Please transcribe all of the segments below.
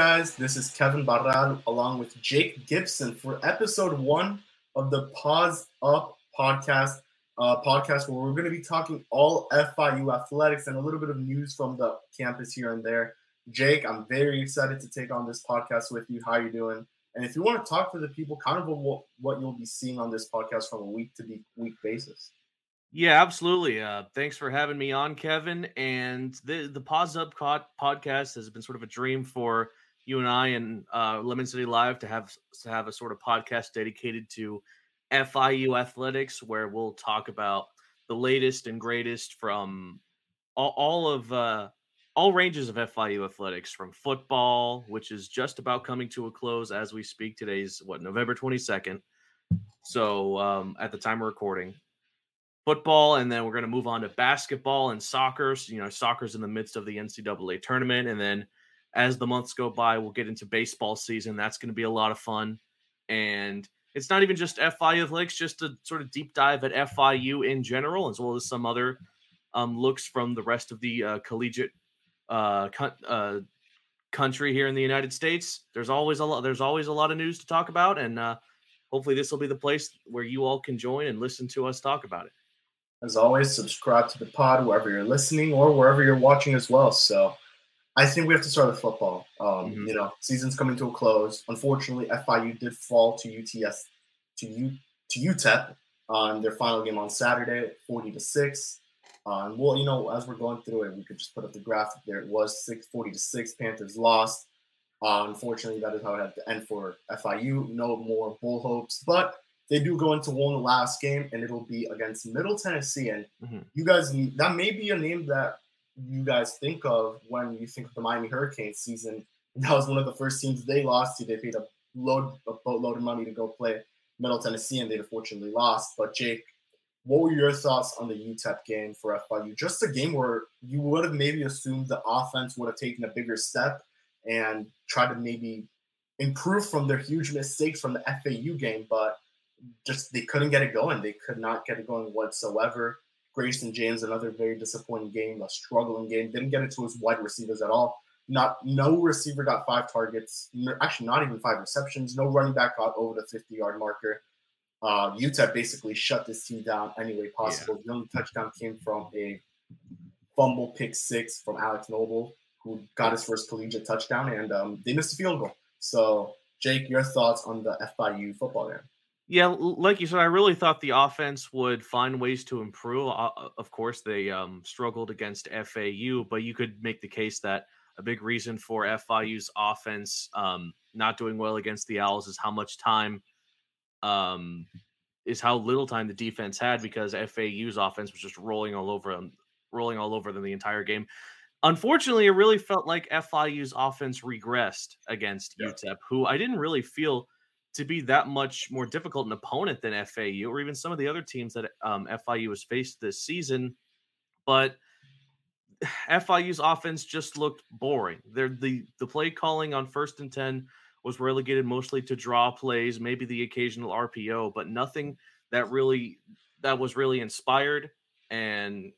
guys? This is Kevin Barral along with Jake Gibson for episode one of the Paws Up podcast. Uh, podcast where we're going to be talking all FIU athletics and a little bit of news from the campus here and there. Jake, I'm very excited to take on this podcast with you. How you doing? And if you want to talk to the people, kind of what, what you'll be seeing on this podcast from a week to week basis. Yeah, absolutely. Uh, thanks for having me on, Kevin. And the the Paws Up podcast has been sort of a dream for you and I and uh, Lemon City Live to have to have a sort of podcast dedicated to FIU athletics, where we'll talk about the latest and greatest from all, all of uh, all ranges of FIU athletics, from football, which is just about coming to a close as we speak. Today's what November twenty second. So um, at the time of recording, football, and then we're going to move on to basketball and soccer. So, you know, soccer's in the midst of the NCAA tournament, and then as the months go by, we'll get into baseball season. That's going to be a lot of fun, and it's not even just FIU athletics, just a sort of deep dive at FIU in general, as well as some other um, looks from the rest of the uh, collegiate uh, co- uh, country here in the United States. There's always a lot. There's always a lot of news to talk about, and uh, hopefully, this will be the place where you all can join and listen to us talk about it. As always, subscribe to the pod wherever you're listening or wherever you're watching as well. So I think we have to start with football. Um, mm-hmm. You know, season's coming to a close. Unfortunately, FIU did fall to UTS to U to UTEP on their final game on Saturday, 40 to 6. Um, well, you know, as we're going through it, we could just put up the graphic there. It was 6 40 to 6. Panthers lost. Uh, unfortunately, that is how it had to end for FIU. No more bull hopes, but they do go into one last game, and it'll be against Middle Tennessee. And mm-hmm. you guys, that may be a name that you guys think of when you think of the Miami Hurricanes season. That was one of the first teams they lost to. They paid a load, a boatload of money to go play Middle Tennessee, and they unfortunately lost. But Jake, what were your thoughts on the UTEP game for FIU? Just a game where you would have maybe assumed the offense would have taken a bigger step and tried to maybe improve from their huge mistakes from the FAU game, but just they couldn't get it going. They could not get it going whatsoever. Grayson James, another very disappointing game, a struggling game. Didn't get it to his wide receivers at all. Not no receiver got five targets. Actually, not even five receptions. No running back got over the 50 yard marker. Uh, UTEP basically shut this team down any way possible. Yeah. The only touchdown came from a fumble pick six from Alex Noble, who got his first collegiate touchdown, and um, they missed a field goal. So, Jake, your thoughts on the FIU football game? Yeah, like you said, I really thought the offense would find ways to improve. Uh, of course, they um, struggled against FAU, but you could make the case that a big reason for FIU's offense um, not doing well against the Owls is how much time, um, is how little time the defense had because FAU's offense was just rolling all over them, rolling all over them the entire game. Unfortunately, it really felt like FIU's offense regressed against yeah. UTEP, who I didn't really feel – to be that much more difficult an opponent than FAU or even some of the other teams that um, FIU has faced this season. But FIU's offense just looked boring. They're, the the play calling on first and ten was relegated mostly to draw plays, maybe the occasional RPO, but nothing that really that was really inspired. And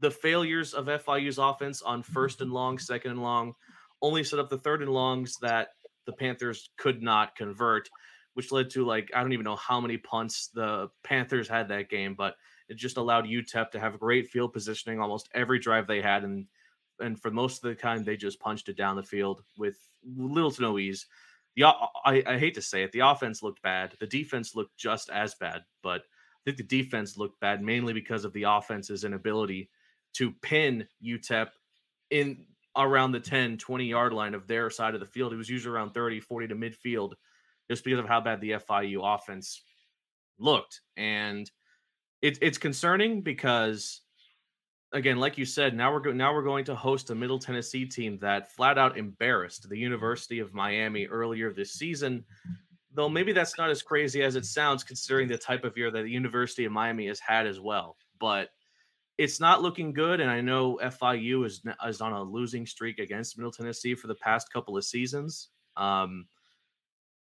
the failures of FIU's offense on first and long, second and long, only set up the third and longs that the Panthers could not convert, which led to like I don't even know how many punts the Panthers had that game, but it just allowed UTEP to have great field positioning almost every drive they had, and and for most of the time they just punched it down the field with little to no ease. The I, I hate to say it, the offense looked bad. The defense looked just as bad, but I think the defense looked bad mainly because of the offense's inability to pin UTEP in around the 10, 20 yard line of their side of the field. It was usually around 30, 40 to midfield just because of how bad the FIU offense looked. And it, it's concerning because again, like you said, now we're go- now we're going to host a Middle Tennessee team that flat out embarrassed the University of Miami earlier this season. Though maybe that's not as crazy as it sounds, considering the type of year that the University of Miami has had as well. But it's not looking good, and I know FIU is is on a losing streak against Middle Tennessee for the past couple of seasons. Um,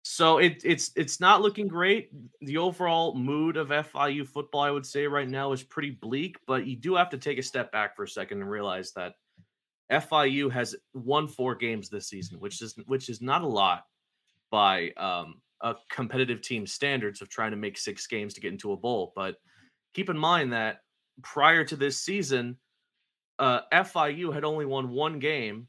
so it, it's it's not looking great. The overall mood of FIU football, I would say, right now is pretty bleak. But you do have to take a step back for a second and realize that FIU has won four games this season, which is which is not a lot by um, a competitive team standards of trying to make six games to get into a bowl. But keep in mind that prior to this season, uh, FIU had only won one game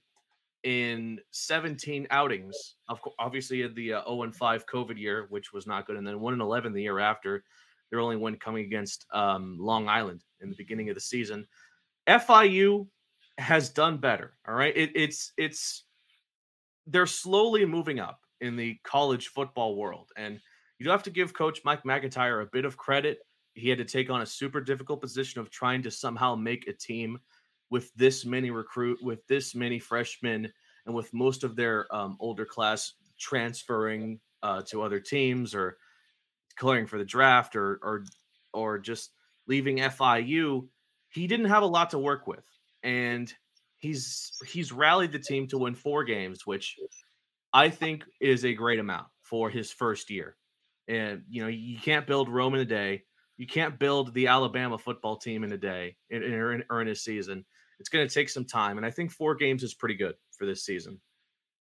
in 17 outings. Of obviously, in the uh, 0 and 5 COVID year, which was not good, and then 1 and 11 the year after. Their only win coming against um, Long Island in the beginning of the season. FIU has done better. All right, it, it's it's they're slowly moving up in the college football world, and you do have to give Coach Mike MacIntyre a bit of credit. He had to take on a super difficult position of trying to somehow make a team with this many recruit, with this many freshmen, and with most of their um, older class transferring uh, to other teams or declaring for the draft or or or just leaving FIU, he didn't have a lot to work with, and he's he's rallied the team to win four games, which I think is a great amount for his first year. And you know, you can't build Rome in a day. You can't build the Alabama football team in a day in, in, or in a season. It's going to take some time, and I think four games is pretty good for this season.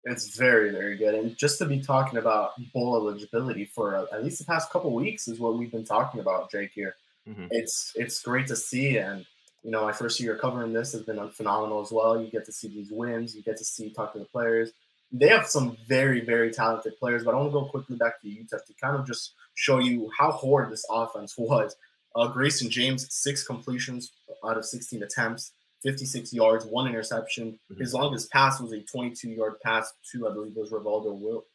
It's very, very good. And just to be talking about bowl eligibility for uh, at least the past couple weeks is what we've been talking about, Jake. Here, mm-hmm. it's it's great to see, and you know, my first year covering this has been phenomenal as well. You get to see these wins, you get to see talk to the players. They have some very, very talented players, but I want to go quickly back to UTEP to kind of just show you how horrid this offense was. Uh, Grayson James, six completions out of 16 attempts. 56 yards, one interception. Mm-hmm. His longest pass was a 22 yard pass to, I believe it was Rivaldo Will.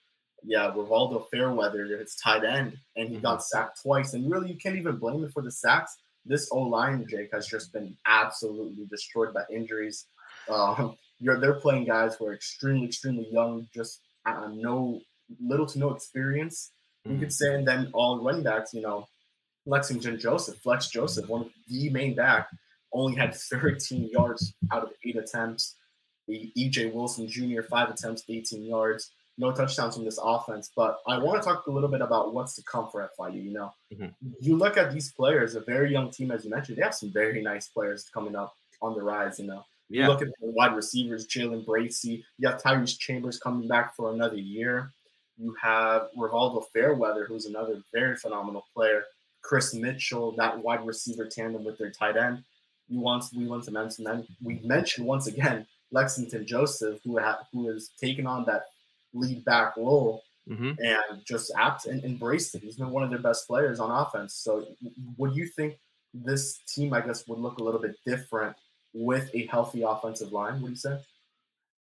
Yeah, Rivaldo Fairweather, his tight end, and he mm-hmm. got sacked twice. And really, you can't even blame him for the sacks. This O line, Jake, has just been absolutely destroyed by injuries. Um, you're they're playing guys who are extremely, extremely young, just uh, no little to no experience. Mm-hmm. You could say, and then all running backs, you know, Lexington Joseph, Flex Joseph, one of the main back only had 13 yards out of eight attempts. The EJ Wilson Jr., five attempts, 18 yards. No touchdowns from this offense. But I want to talk a little bit about what's to come for FIU. You know, mm-hmm. you look at these players, a very young team, as you mentioned, they have some very nice players coming up on the rise. You know, yeah. you look at the wide receivers, Jalen Bracy. You have Tyrese Chambers coming back for another year. You have Rivaldo Fairweather, who's another very phenomenal player. Chris Mitchell, that wide receiver tandem with their tight end we want we want to mention we mentioned once again Lexington Joseph, who ha- who has taken on that lead back role mm-hmm. and just apt and embraced it. He's been one of their best players on offense. So, would you think this team, I guess, would look a little bit different with a healthy offensive line? Would you say?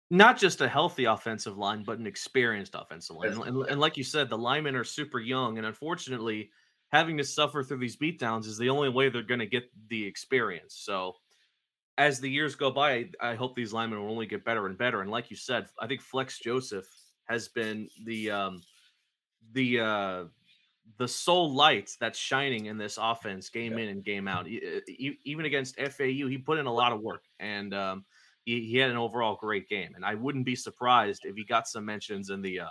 Not just a healthy offensive line, but an experienced offensive line. And, and, like you said, the linemen are super young, and unfortunately, having to suffer through these beatdowns is the only way they're going to get the experience. So as the years go by, I hope these linemen will only get better and better. And like you said, I think Flex Joseph has been the um, the uh, the sole light that's shining in this offense, game in and game out. Even against FAU, he put in a lot of work, and um, he, he, had an overall great game. And I wouldn't be surprised if he got some mentions in the uh,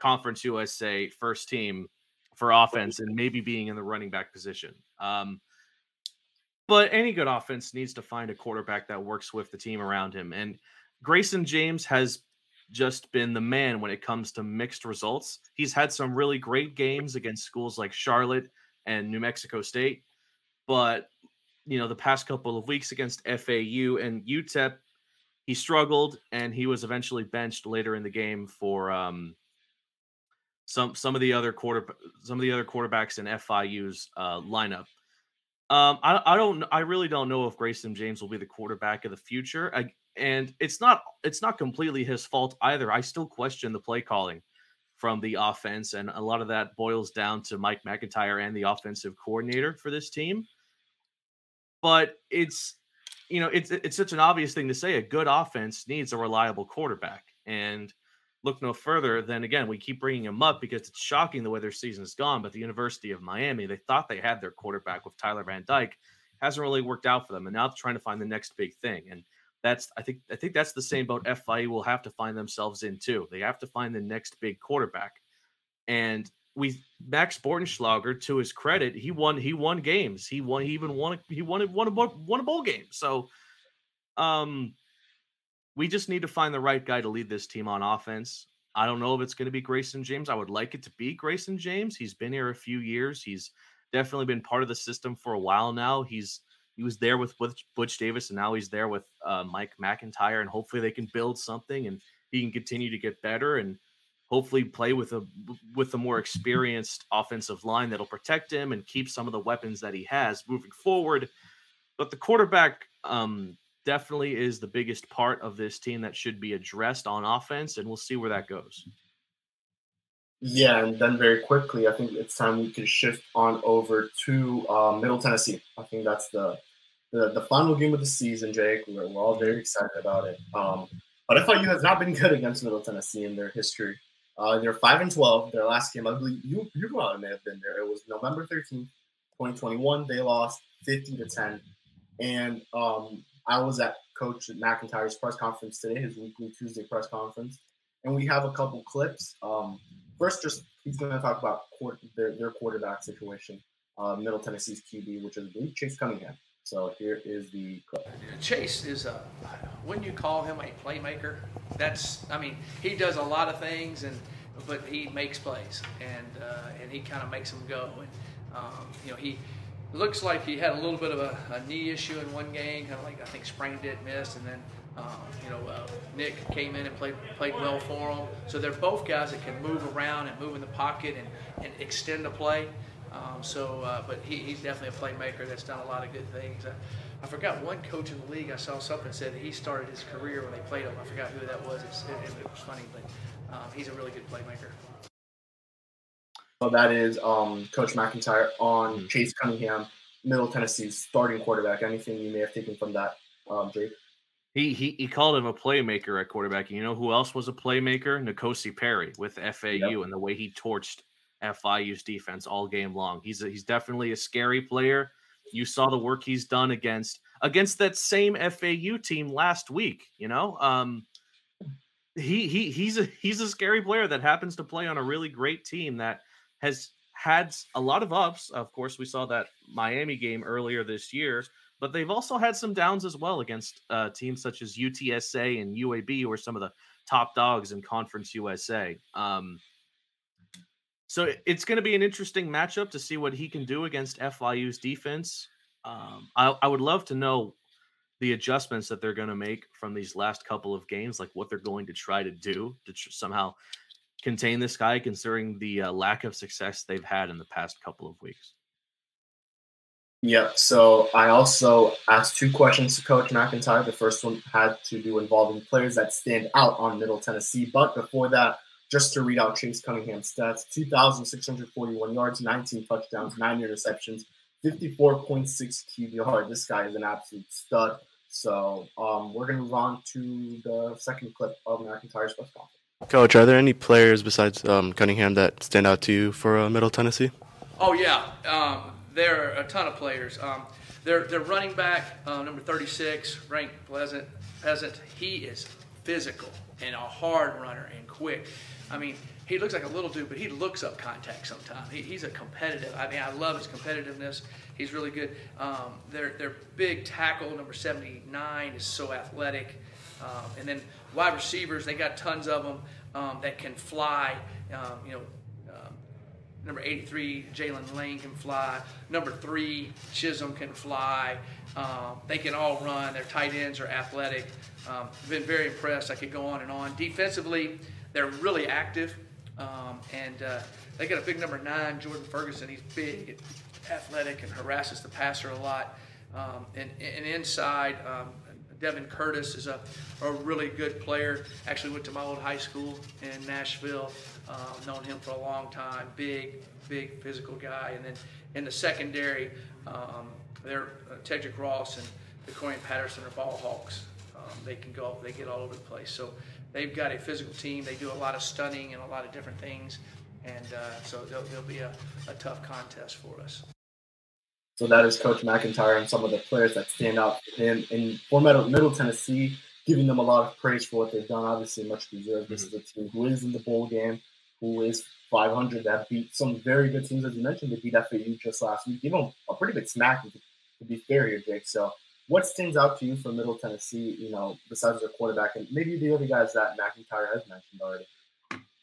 Conference USA first team for offense and maybe being in the running back position. Um, but any good offense needs to find a quarterback that works with the team around him. And Grayson James has just been the man when it comes to mixed results. He's had some really great games against schools like Charlotte and New Mexico State, but you know, the past couple of weeks against FAU and UTEP, he struggled and he was eventually benched later in the game for um, some some of the other quarter some of the other quarterbacks in FIU's uh, lineup. Um, I, I don't I really don't know if Grayson James will be the quarterback of the future. I, and it's not it's not completely his fault either. I still question the play calling from the offense, and a lot of that boils down to Mike MacIntyre and the offensive coordinator for this team. But it's you know it's it's such an obvious thing to say. A good offense needs a reliable quarterback, and look no further than again, we keep bringing him up because it's shocking the way their season is gone. But the University of Miami, they thought they had their quarterback with Tyler Van Dyke, hasn't really worked out for them, and now they're trying to find the next big thing. And that's I think I think that's the same boat FIU will have to find themselves in too. They have to find the next big quarterback. And we Max Bortenschlager, to his credit, he won he won games. He won he even won he won won a won a bowl game. So um we just need to find the right guy to lead this team on offense. I don't know if it's going to be Grayson James. I would like it to be Grayson James. He's been here a few years. He's definitely been part of the system for a while now. He's he was there with Butch, Butch Davis, and now he's there with uh, Mike MacIntyre, and hopefully they can build something and he can continue to get better and hopefully play with a with a more experienced offensive line that'll protect him and keep some of the weapons that he has moving forward. But the quarterback um, definitely is the biggest part of this team that should be addressed on offense, and we'll see where that goes. Yeah, and then very quickly, I think it's time we can shift on over to uh, Middle Tennessee. I think that's the, the, the final game of the season, Jake. We're, we're all very excited about it. Um, but FIU has not been good against Middle Tennessee in their history. Uh, they're five and twelve. Their last game, I believe you you may have been there. It was November thirteenth, twenty twenty one. They lost fifty to ten, and um, I was at Coach MacIntyre's press conference today, his weekly Tuesday press conference, and we have a couple clips. Um, first, just he's going to talk about court, their, their quarterback situation, uh, Middle Tennessee's QB, which is Chase Cunningham. So here is the clip. Chase is a, when you call him a playmaker, that's, I mean, he does a lot of things, and but he makes plays, and uh, and he kind of makes them go. And um, you know, he looks like he had a little bit of a, a knee issue in one game, kind of like I think sprained it, missed, and then um, you know uh, Nick came in and played played well for him. So they're both guys that can move around and move in the pocket and, and extend the play. Um, so, uh, but he, he's definitely a playmaker that's done a lot of good things. I, I forgot one coach in the league. I saw something said he started his career when they played him. I forgot who that was. It, it, it was funny, but um, he's a really good playmaker. So that is um, Coach MacIntyre on mm-hmm. Chase Cunningham, Middle Tennessee's starting quarterback. Anything you may have taken from that, um, Jake? He, he he called him a playmaker at quarterback. And you know who else was a playmaker? N'Kosi Perry with FAU yep. and the way he torched FIU's defense all game long. He's a, he's definitely a scary player. You saw the work he's done against against that same FAU team last week. You know, um, he he he's a he's a scary player that happens to play on a really great team that has had a lot of ups. Of course, we saw that Miami game earlier this year, but they've also had some downs as well against uh, teams such as UTSA and UAB, who are some of the top dogs in Conference USA. Um, so it's going to be an interesting matchup to see what he can do against FIU's defense. Um, I, I would love to know the adjustments that they're going to make from these last couple of games, like what they're going to try to do to tr- somehow contain this guy, considering the uh, lack of success they've had in the past couple of weeks. Yeah, so I also asked two questions to Coach MacIntyre. The first one had to do involving players that stand out on Middle Tennessee. But before that, just to read out Chase Cunningham's stats 2,641 yards, 19 touchdowns, nine interceptions, 54.6 QBR. This guy is an absolute stud. So um, we're going to move on to the second clip of MacIntyre's press conference. Coach, are there any players besides um, Cunningham that stand out to you for uh, Middle Tennessee? Oh yeah, um, there are a ton of players. Um, they're, they're running back uh, number 36, Frank Pleasant Peasant. He is physical and a hard runner and quick. I mean, he looks like a little dude, but he looks up contact sometimes. He, he's a competitive. I mean, I love his competitiveness. He's really good. Um, their their big tackle number 79 is so athletic, um, and then wide receivers they got tons of them um, that can fly. Um, you know, um, number 83 Jalen Lane can fly. Number three Chisholm can fly. Um, they can all run. Their tight ends are athletic. been very impressed. I could go on and on. Defensively, they're really active. Um, and uh, they got a big number nine, Jordan Ferguson. He's big, athletic, and harasses the passer a lot. Um, and, and inside, um, Devin Curtis is a, a really good player. Actually went to my old high school in Nashville. Um, known him for a long time. Big, big physical guy. And then in the secondary, um, they're uh, Tedrick Ross and Decorian Patterson are ball hawks. Um, they can go, they get all over the place. So they've got a physical team. They do a lot of stunning and a lot of different things, and uh, so they'll, they'll be a, a tough contest for us. So that is Coach MacIntyre and some of the players that stand out in for Middle, Middle Tennessee, giving them a lot of praise for what they've done. Obviously, much deserved. This is a team who is in the bowl game, who is 500 that beat some very good teams, as you mentioned. They beat FAU just last week. Give them a pretty good smack, to be fair here, Jake. So what stands out to you for Middle Tennessee? You know, besides their quarterback and maybe the other guys that MacIntyre has mentioned already.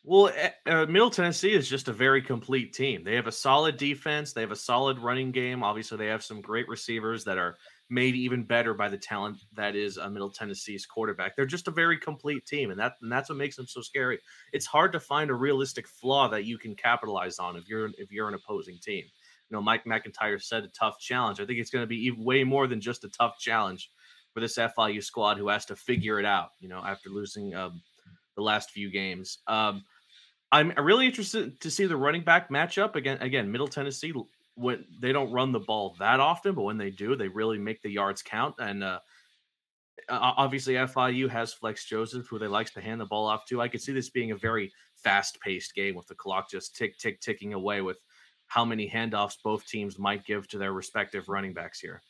Well, uh, Middle Tennessee is just a very complete team. They have a solid defense. They have a solid running game. Obviously, they have some great receivers that are made even better by the talent that is a Middle Tennessee's quarterback. They're just a very complete team, and that and that's what makes them so scary. It's hard to find a realistic flaw that you can capitalize on if you're if you're an opposing team. You know, Mike MacIntyre said a tough challenge. I think it's going to be way more than just a tough challenge for this FIU squad who has to figure it out. You know, after losing um, the last few games. Um, I'm really interested to see the running back matchup again. Again, Middle Tennessee when they don't run the ball that often, but when they do, they really make the yards count. And uh, obviously, FIU has Flex Joseph, who they likes to hand the ball off to. I could see this being a very fast-paced game with the clock just tick, tick, ticking away with how many handoffs both teams might give to their respective running backs here.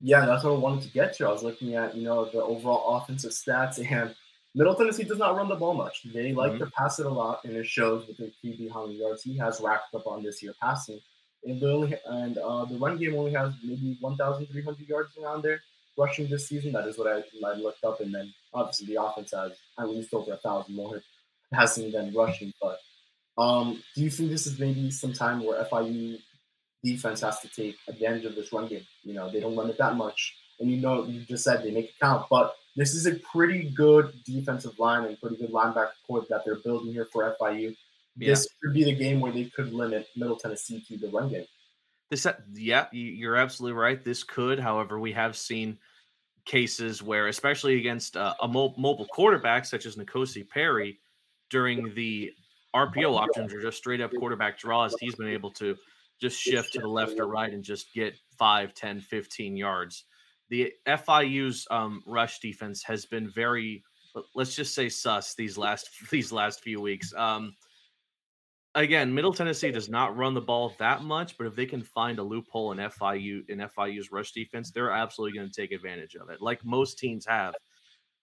Yeah, that's what I wanted to get to. I was looking at you know the overall offensive stats, and Middle Tennessee does not run the ball much. They like mm-hmm. to pass it a lot, and it shows with the QB how many yards he has racked up on this year passing. And, only, and uh, the run game only has maybe 1,300 yards around there rushing this season. That is what I, I looked up. And then obviously the offense has at least over a thousand more passing than rushing. But um, do you think this is maybe some time where FIU defense has to take advantage of this run game? You know, they don't run it that much. And you know, you just said they make it count. But this is a pretty good defensive line and pretty good linebacker corps that they're building here for FIU yeah. this could be the game where they could limit Middle Tennessee to the run game. This, yeah, you're absolutely right. This could, however, we have seen cases where, especially against uh, a mobile quarterback such as N'Kosi Perry, during the RPO options or just straight up quarterback draws, he's been able to just shift to the left or right and just get 5, 10, 15 yards. The FIU's um, rush defense has been very, let's just say, sus these last these last few weeks. Um, again, Middle Tennessee does not run the ball that much, but if they can find a loophole in FIU in FIU's rush defense, they're absolutely going to take advantage of it, like most teams have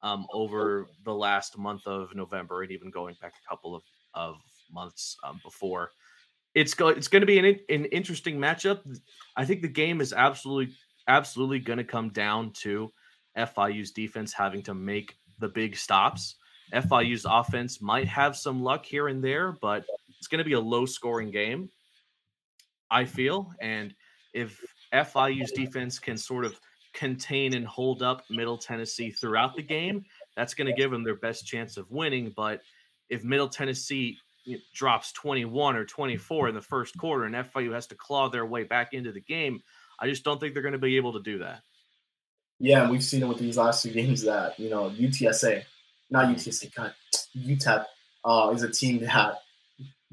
um, over the last month of November and even going back a couple of, of months um, before. It's go it's going to be an, an interesting matchup. I think the game is absolutely absolutely going to come down to FIU's defense having to make the big stops. FIU's offense might have some luck here and there, but it's going to be a low scoring game, I feel. And if FIU's defense can sort of contain and hold up Middle Tennessee throughout the game, that's going to give them their best chance of winning. But if Middle Tennessee drops 21 or 24 in the first quarter and FIU has to claw their way back into the game, I just don't think they're going to be able to do that. Yeah, and we've seen it with these last two games that, you know, UTSA, not UTSA, God, UTEP uh, is a team that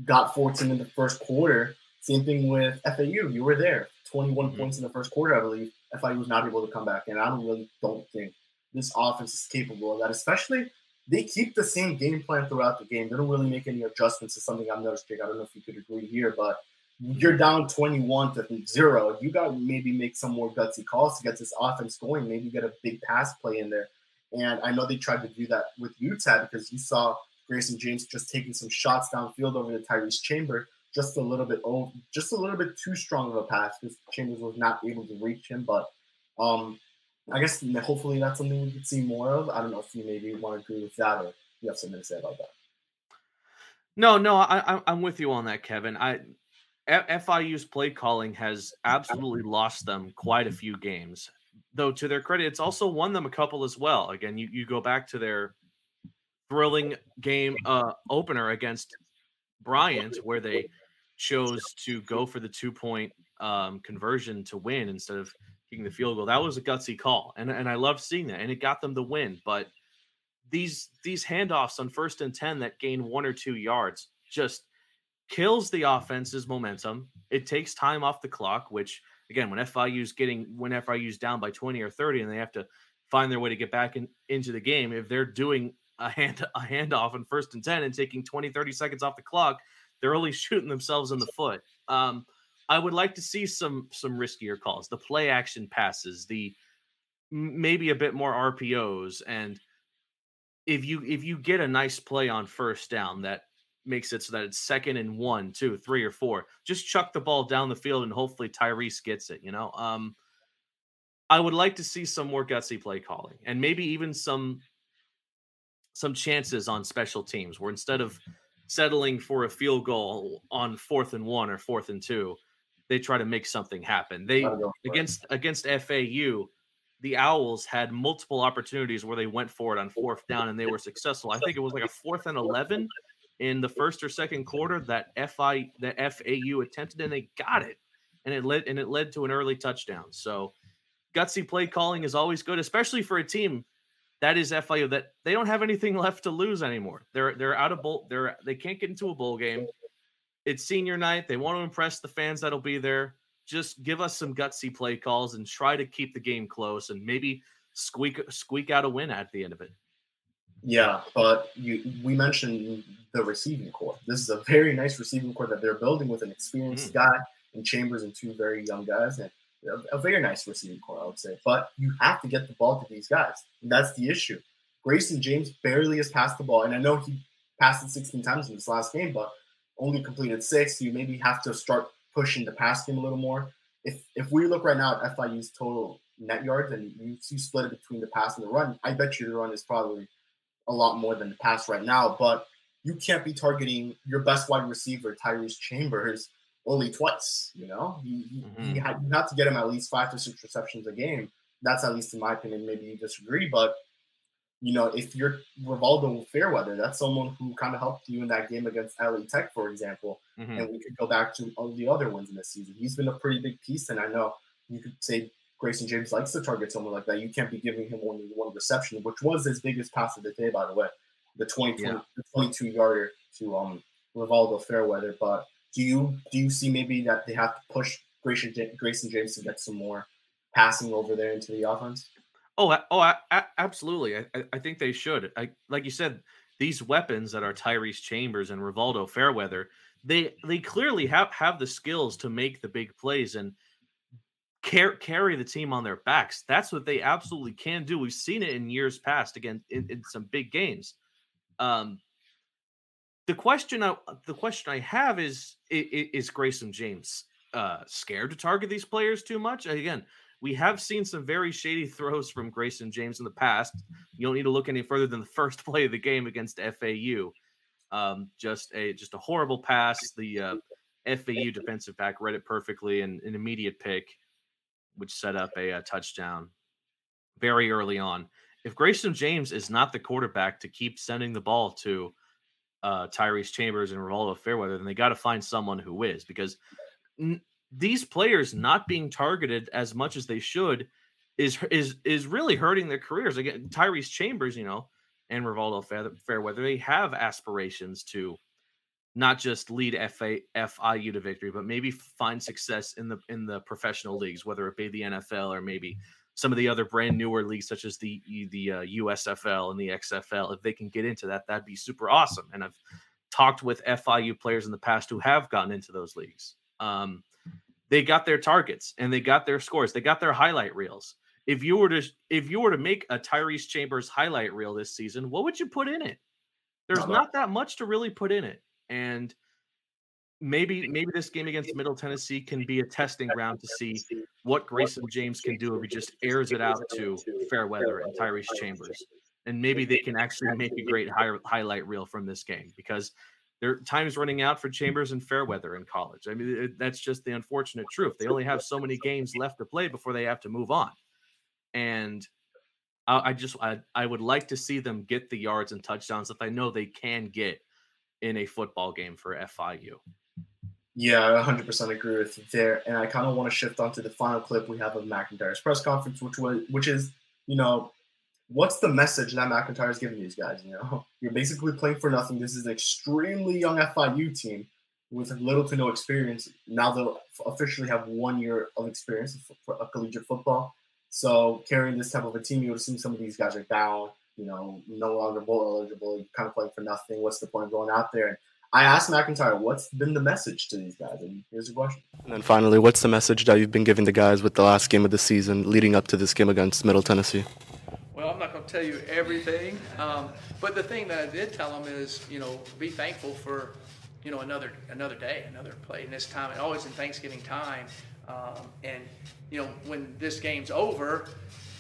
got 14 in the first quarter. Same thing with FAU. You were there. 21 mm-hmm. points in the first quarter, I believe. FIU was not able to come back. And I don't really don't think this offense is capable of that, especially they keep the same game plan throughout the game. They don't really make any adjustments to something I've noticed, Jake. I don't know if you could agree here, but you're down 21 to zero. You got to maybe make some more gutsy calls to get this offense going. Maybe get a big pass play in there. And I know they tried to do that with Utah because you saw Grayson James just taking some shots downfield over the Tyrese Chamber, just a little bit over, just a little bit too strong of a pass because Chambers was not able to reach him. But um, I guess hopefully that's something we could see more of. I don't know if you maybe want to agree with that or you have something to say about that. No, no, I, I'm with you on that, Kevin. I FIU's play calling has absolutely lost them quite a few games. Though to their credit, it's also won them a couple as well. Again, you, you go back to their thrilling game uh, opener against Bryant, where they chose to go for the two point um, conversion to win instead of kicking the field goal. That was a gutsy call, and and I love seeing that, and it got them the win. But these these handoffs on first and ten that gain one or two yards just kills the offense's momentum. It takes time off the clock, which again, when FIU's getting when FIU's down by twenty or thirty, and they have to find their way to get back in, into the game, if they're doing a hand a handoff on first and 10 and taking 20 30 seconds off the clock they're only shooting themselves in the foot um, i would like to see some some riskier calls. The play action passes the maybe a bit more rpos and if you if you get a nice play on first down that makes it so that it's second and one two three or four just chuck the ball down the field and hopefully tyrese gets it you know? Um I would like to see some more gutsy play calling and maybe even some some chances on special teams where instead of settling for a field goal on fourth and one or fourth and two, they try to make something happen. They against against FAU, the Owls had multiple opportunities where they went for it on fourth down and they were successful. I think it was like a fourth and eleven in the first or second quarter that FI that FAU attempted and they got it. And it led and it led to an early touchdown. So gutsy play calling is always good, especially for a team that is FIU that they don't have anything left to lose anymore. They're they're out of bowl. They're they can't get into a bowl game. It's senior night. They want to impress the fans that'll be there. Just give us some gutsy play calls and try to keep the game close and maybe squeak squeak out a win at the end of it. Yeah, but you we mentioned the receiving corps. This is a very nice receiving corps that they're building with an experienced mm. guy in Chambers and two very young guys. And a, a, very nice receiving corps, I would say. But you have to get the ball to these guys. And that's the issue. Grayson James barely has passed the ball. And I know he passed it 16 times in this last game, but only completed six. You maybe have to start pushing the pass game a little more. If if we look right now at FIU's total net yards and you, you split it between the pass and the run, I bet you the run is probably a lot more than the pass right now. But you can't be targeting your best wide receiver, Tyrese Chambers, only twice. You know, you, mm-hmm. you, have, you have to get him at least five to six receptions a game. That's at least in my opinion. Maybe you disagree, but you know, if you're Rivaldo Fairweather, that's someone who kind of helped you in that game against LA Tech, for example. Mm-hmm. And we could go back to all the other ones in this season. He's been a pretty big piece, and I know you could say Grayson James likes to target someone like that. You can't be giving him only one reception, which was his biggest pass of the day, by the way, the 20, yeah. 22 yarder to um Rivaldo Fairweather. But do you do you see maybe that they have to push Grayson Grayson James to get some more passing over there into the offense? Oh, oh, I, I, absolutely. I, I think they should. I, like you said, these weapons that are Tyrese Chambers and Rivaldo Fairweather, they they clearly have have the skills to make the big plays and car- carry the team on their backs. That's what they absolutely can do. We've seen it in years past again in, in some big games. Um, the question I the question I have is is Grayson James uh, scared to target these players too much? Again, we have seen some very shady throws from Grayson James in the past. You don't need to look any further than the first play of the game against FAU. Um, just a just a horrible pass. The uh, FAU defensive back read it perfectly and an immediate pick, which set up a, a touchdown very early on. If Grayson James is not the quarterback to keep sending the ball to uh, Tyrese Chambers and Rivaldo Fairweather, then they got to find someone who is because n- these players not being targeted as much as they should is is is really hurting their careers. Again, Tyrese Chambers, you know, and Rivaldo Fairweather, they have aspirations to not just lead FA, FIU to victory, but maybe find success in the in the professional leagues, whether it be the NFL or maybe some of the other brand newer leagues such as the the uh, USFL and the XFL if they can get into that that'd be super awesome. And I've talked with FIU players in the past who have gotten into those leagues. Um, they got their targets and they got their scores they got their highlight reels. If you were to if you were to make a Tyrese Chambers highlight reel this season what would you put in it? There's not that much to really put in it and maybe maybe this game against Middle Tennessee can be a testing ground to see what Grayson James can do if he just airs it out to Fairweather and Tyrese Chambers. And maybe they can actually make a great high, highlight reel from this game because their time's running out for Chambers and Fairweather in college. I mean, it, that's just the unfortunate truth. They only have so many games left to play before they have to move on. And I, I just I, I would like to see them get the yards and touchdowns that I know they can get in a football game for FIU. Yeah, I 100% agree with you there. And I kind of want to shift onto the final clip we have of MacIntyre's press conference, which was, which is, you know, what's the message that MacIntyre is giving these guys? You know, you're basically playing for nothing. This is an extremely young FIU team with little to no experience. Now they'll officially have one year of experience for collegiate football. So carrying this type of a team, you would assume some of these guys are down. You know, no longer bowl eligible. You're kind of playing for nothing. What's the point of going out there? And I asked MacIntyre, what's been the message to these guys? And here's the question. And then finally, what's the message that you've been giving the guys with the last game of the season leading up to this game against Middle Tennessee? Not tell you everything, um, but the thing that I did tell them is, you know, be thankful for, you know, another another day, another play. And this time, and always in Thanksgiving time, Um, and you know, when this game's over,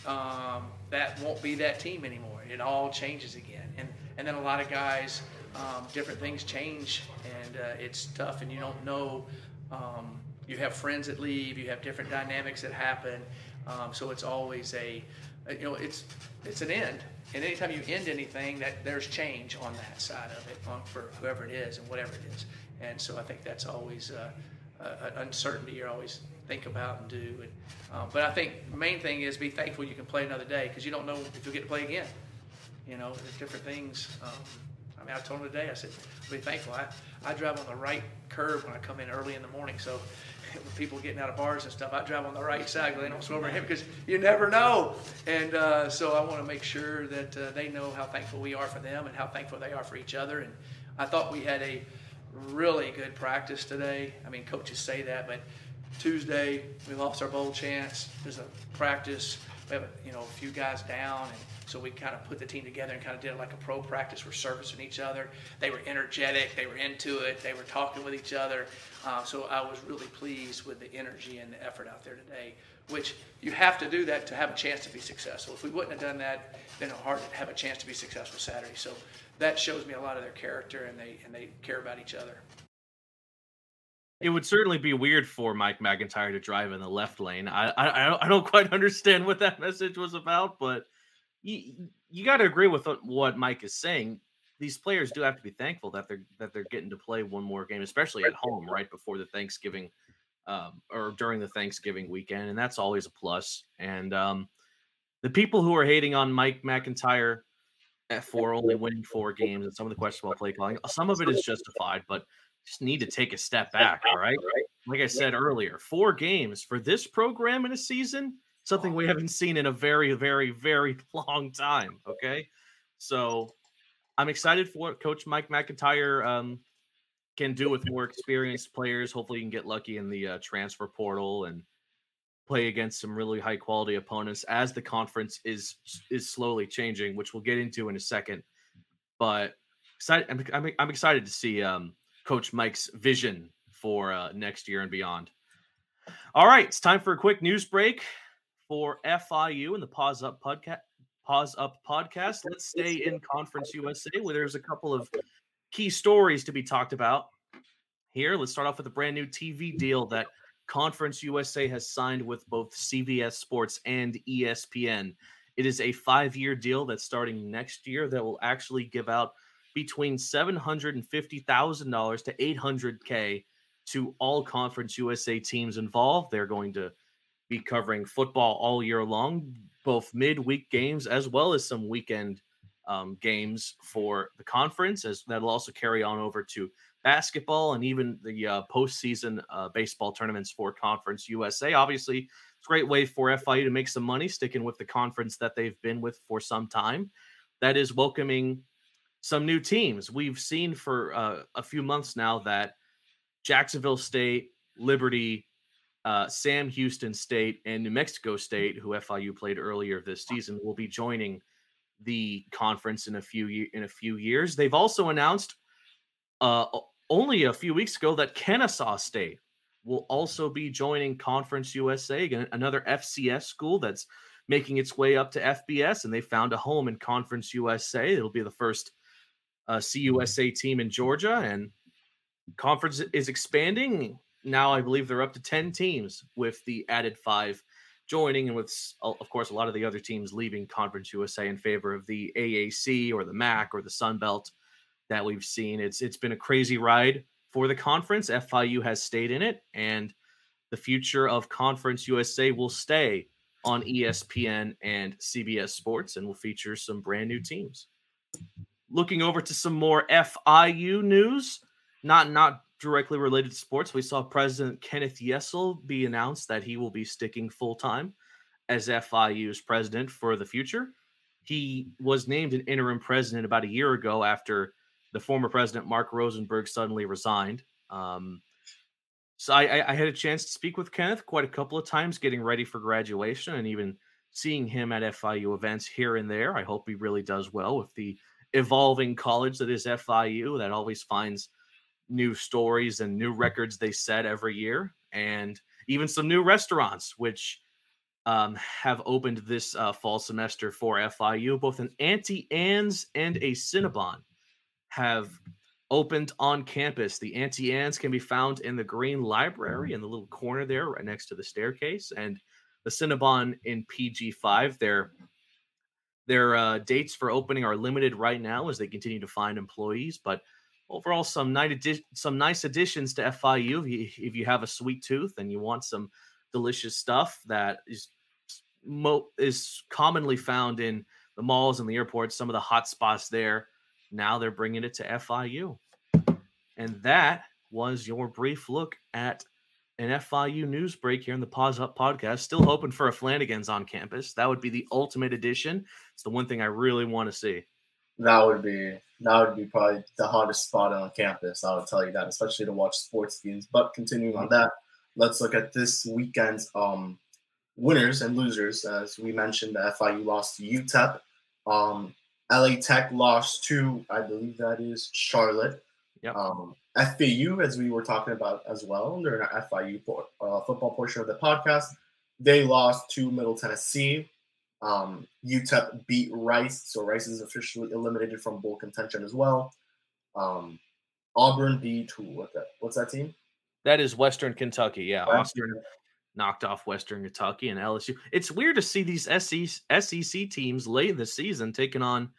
um, that won't be that team anymore. It all changes again, and and then a lot of guys, um, different things change, and uh, it's tough, and you don't know. Um, you have friends that leave, you have different dynamics that happen, um, so it's always a, you know, it's it's an end. And anytime you end anything, that there's change on that side of it, on, for whoever it is and whatever it is. And so I think that's always uh, an uncertainty you always think about and do. And, uh, but I think the main thing is be thankful you can play another day because you don't know if you'll get to play again. You know, there's different things. Um, I mean, I told him today, I said, be thankful. I, I drive on the right curve when I come in early in the morning. So with people getting out of bars and stuff, I drive on the right side because they don't swim over him because you never know. And uh, so I want to make sure that uh, they know how thankful we are for them and how thankful they are for each other. And I thought we had a really good practice today. I mean, coaches say that, but Tuesday we lost our bowl chance. There's a practice. We have a, you know a few guys down, and so we kind of put the team together and kind of did it like a pro practice. We're servicing each other. They were energetic. They were into it. They were talking with each other. Uh, so I was really pleased with the energy and the effort out there today. Which you have to do that to have a chance to be successful. If we wouldn't have done that, then it's hard to have a chance to be successful Saturday. So that shows me a lot of their character, and they and they care about each other. It would certainly be weird for Mike MacIntyre to drive in the left lane. I I, I don't quite understand what that message was about, but you you got to agree with what Mike is saying. These players do have to be thankful that they're that they're getting to play one more game, especially at home, right before the Thanksgiving um, or during the Thanksgiving weekend, and that's always a plus. And um, the people who are hating on Mike MacIntyre for only winning four games and some of the questionable play calling, some of it is justified, but just need to take a step back. All right. Like I said earlier, four games for this program in a season, something we haven't seen in a very, very, very long time. Okay. So I'm excited for what Coach Mike MacIntyre um, can do with more experienced players. Hopefully, he can get lucky in the uh, transfer portal and play against some really high quality opponents as the conference is is slowly changing, which we'll get into in a second. But excited, I'm, I'm, I'm excited to see um, Coach Mike's vision for uh, next year and beyond. All right, it's time for a quick news break for FIU and the Paws Up podcast. Paws Up podcast. Let's stay in Conference USA, where there's a couple of key stories to be talked about. Here, let's start off with a brand new TV deal that Conference USA has signed with both CBS Sports and ESPN. It is a five year deal that's starting next year that will actually give out between $750,000 to 800K to all Conference USA teams involved. They're going to be covering football all year long, both midweek games as well as some weekend um, games for the conference, as that'll also carry on over to basketball and even the uh, postseason uh, baseball tournaments for Conference USA. Obviously, it's a great way for FIU to make some money, sticking with the conference that they've been with for some time. That is welcoming some new teams. We've seen for uh, a few months now that Jacksonville State, Liberty, uh, Sam Houston State, and New Mexico State, who FIU played earlier this season, will be joining the conference in a few in a few years. They've also announced uh, only a few weeks ago that Kennesaw State will also be joining Conference USA, again, another FCS school that's making its way up to FBS, and they found a home in Conference USA. It'll be the first uh, CUSA team in Georgia, and conference is expanding. Now I believe they're up to 10 teams with the added five joining, and with, of course, a lot of the other teams leaving Conference USA in favor of the AAC or the MAC or the Sun Belt that we've seen. It's it's been a crazy ride for the conference. FIU has stayed in it, and the future of Conference USA will stay on ESPN and CBS Sports, and will feature some brand new teams looking over to some more FIU news, not not directly related to sports. We saw President Kenneth Jessell be announced that he will be sticking full time as FIU's president for the future. He was named an interim president about a year ago after the former president Mark Rosenberg suddenly resigned. Um, so I, I, had a chance to speak with Kenneth quite a couple of times, getting ready for graduation, and even seeing him at FIU events here and there. I hope he really does well with the evolving college that is FIU that always finds new stories and new records they set every year. And even some new restaurants, which um, have opened this uh, fall semester for FIU. Both an Auntie Anne's and a Cinnabon have opened on campus. The Auntie Anne's can be found in the Green Library in the little corner there, right next to the staircase, and the Cinnabon in PG5. Their their uh, dates for opening are limited right now as they continue to find employees, but overall, some nice some nice additions to FIU. If you, if you have a sweet tooth and you want some delicious stuff that is mo- is commonly found in the malls and the airports, some of the hot spots there. Now they're bringing it to FIU. And that was your brief look at an FIU news break here in the Paws Up podcast. Still hoping for a Flanagan's on campus. That would be the ultimate addition. It's the one thing I really want to see. That would be that would be probably the hottest spot on campus. I would tell you that, especially to watch sports games. But continuing on that, let's look at this weekend's um, winners and losers. As we mentioned, the FIU lost to UTEP. Um, LA Tech lost to, I believe that is Charlotte. Yep. Um, FAU, as we were talking about as well during our FIU uh, football portion of the podcast, they lost to Middle Tennessee. Um, UTEP beat Rice, so Rice is officially eliminated from bowl contention as well. Um, Auburn beat who? What that? What's that team? That is Western Kentucky. Yeah, Western. Auburn knocked off Western Kentucky and LSU. It's weird to see these SEC teams late in the season taking on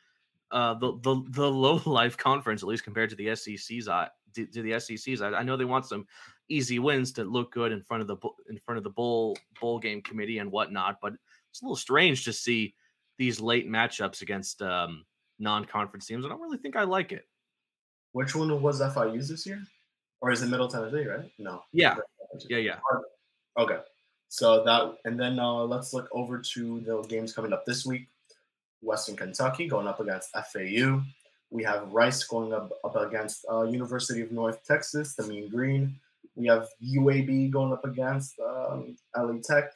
uh, the the the low life conference, at least compared to the SEC's uh, to, to the SEC's. I, I, know they want some easy wins to look good in front of the in front of the bowl bowl game committee and whatnot, but it's a little strange to see these late matchups against um, non-conference teams. I don't really think I like it. Which one was FIU's this year, or is it Middle Tennessee? Right? No. Yeah. Yeah. Yeah. Okay. So that, and then uh, let's look over to the games coming up this week. Western Kentucky going up against FAU. We have Rice going up, up against uh, University of North Texas, the Mean Green. We have UAB going up against um, LA Tech.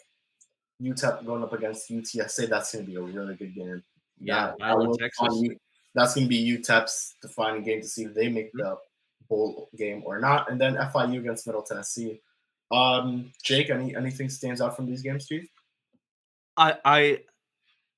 UTEP going up against UTSA. That's going to be a really good game. Yeah, that, Texas. that's going to be UTEP's defining game to see if they make the bowl game or not. And then FIU against Middle Tennessee. Um, Jake, any anything stands out from these games to you? I I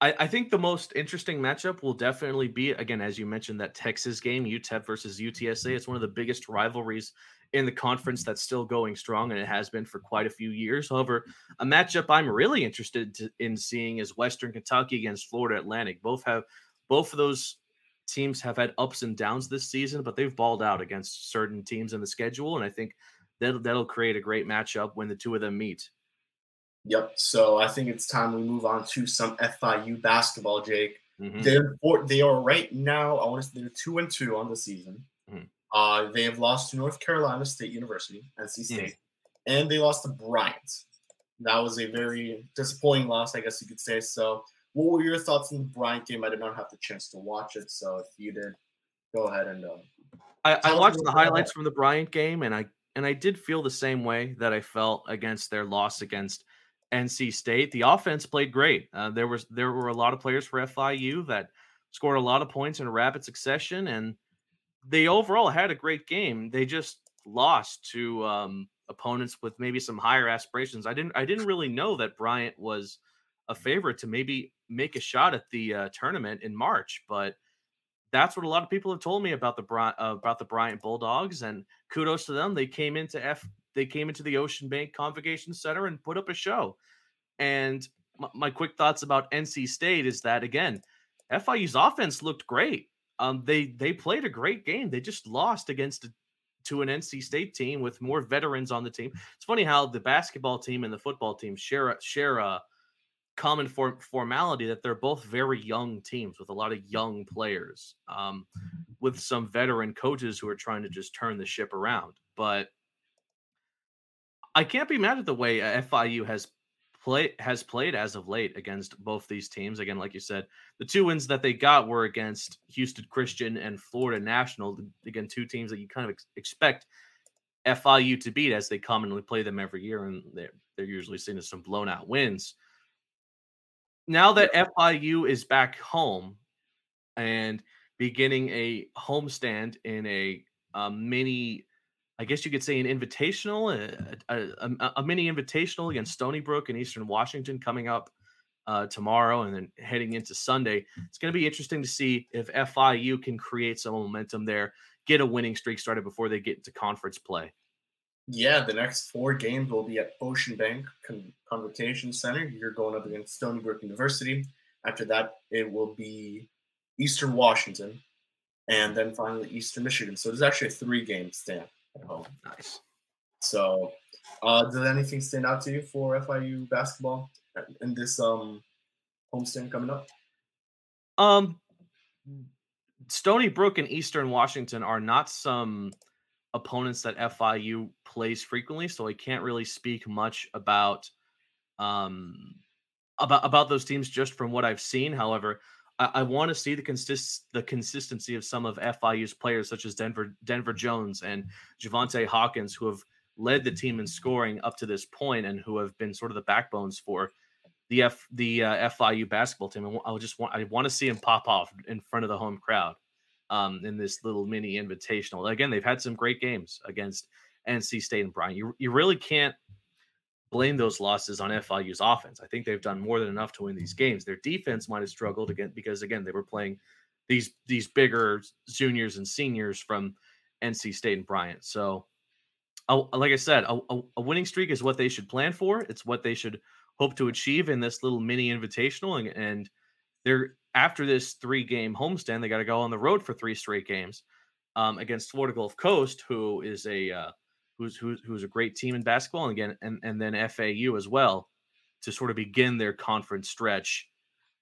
I think the most interesting matchup will definitely be again, as you mentioned, that Texas game, UTEP versus UTSA. It's one of the biggest rivalries in the conference that's still going strong, and it has been for quite a few years. However, a matchup I'm really interested to, in seeing is Western Kentucky against Florida Atlantic. Both have both of those teams have had ups and downs this season, but they've balled out against certain teams in the schedule, and I think that'll that'll create a great matchup when the two of them meet. Yep. So I think it's time we move on to some FIU basketball, Jake. Mm-hmm. They're they are right now. I want to. They're two and two on the season. Uh, they have lost to North Carolina State University, NC State, mm-hmm. and they lost to Bryant. That was a very disappointing loss, I guess you could say. So, what were your thoughts on the Bryant game? I did not have the chance to watch it, so if you did, go ahead and. Um, I, I watched the highlights from the Bryant game, and I and I did feel the same way that I felt against their loss against NC State. The offense played great. Uh, there was there were a lot of players for FIU that scored a lot of points in a rapid succession, and they overall had a great game. They just lost to um, opponents with maybe some higher aspirations. I didn't I didn't really know that Bryant was a favorite to maybe make a shot at the uh, tournament in March, but that's what a lot of people have told me about the uh, about the Bryant Bulldogs, and kudos to them. They came into F they came into the Ocean Bank Convocation Center and put up a show. And my, my quick thoughts about NC State is that again, FIU's offense looked great. Um, they they played a great game. They just lost against a, to an NC State team with more veterans on the team. It's funny how the basketball team and the football team share a, share a common for, formality that they're both very young teams with a lot of young players, um, with some veteran coaches who are trying to just turn the ship around. But I can't be mad at the way uh, FIU has play has played as of late against both these teams. Again, like you said, the two wins that they got were against Houston Christian and Florida National. Again, two teams that you kind of ex- expect FIU to beat as they commonly play them every year, and they're they're usually seen as some blown out wins. Now that FIU is back home and beginning a homestand in a, a mini I guess you could say an invitational, a, a, a, a, mini invitational against Stony Brook and Eastern Washington coming up uh, tomorrow and then heading into Sunday. It's going to be interesting to see if FIU can create some momentum there, get a winning streak started before they get into conference play. Yeah, the next four games will be at Ocean Bank Con- Convocation Center. You're going up against Stony Brook University. After that, it will be Eastern Washington, and then finally Eastern Michigan. So there's actually a three game stand at home. Nice. So, uh, did anything stand out to you for FIU basketball in this um homestand coming up? Um, Stony Brook and Eastern Washington are not some opponents that FIU plays frequently, so I can't really speak much about um about about those teams just from what I've seen. However, I, want to see the consist the consistency of some of FIU's players, such as Denver Denver Jones and Javaunte Hawkins, who have led the team in scoring up to this point and who have been sort of the backbones for the F the uh, FIU basketball team. And I just want I want to see him pop off in front of the home crowd um, in this little mini invitational. Again, they've had some great games against NC State and Bryant. You you really can't blame those losses on FIU's offense. I think they've done more than enough to win these games. Their defense might have struggled again because again they were playing these these bigger juniors and seniors from NC State and Bryant. So, like I said, a, a, winning streak is what they should plan for. It's what they should hope to achieve in this little mini invitational. And, and they're after this three game homestand, they got to go on the road for three straight games um, against Florida Gulf Coast, who is a uh, who's, who's who's a great team in basketball, and again, and and then FAU as well to sort of begin their conference stretch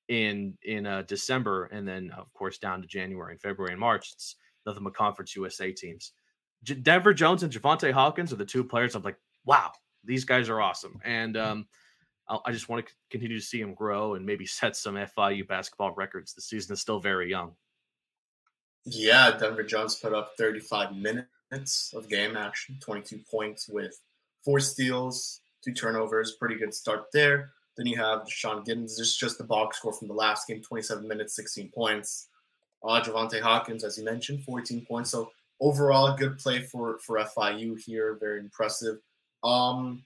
in in uh, December, and then of course down to January and February and March. It's nothing but Conference USA teams. J- Denver Jones and Javaunte Hawkins are the two players. I'm like, wow, these guys are awesome, and um, I just want to continue to see them grow and maybe set some FIU basketball records. The season is still very young. Yeah, Denver Jones put up 35 minutes of game action, 22 points with four steals, two turnovers. Pretty good start there. Then you have Sean Giddens. This is just the box score from the last game 27 minutes, 16 points. Uh, Javaunte Hawkins, as you mentioned, 14 points. So overall, good play for, for FIU here. Very impressive. Um,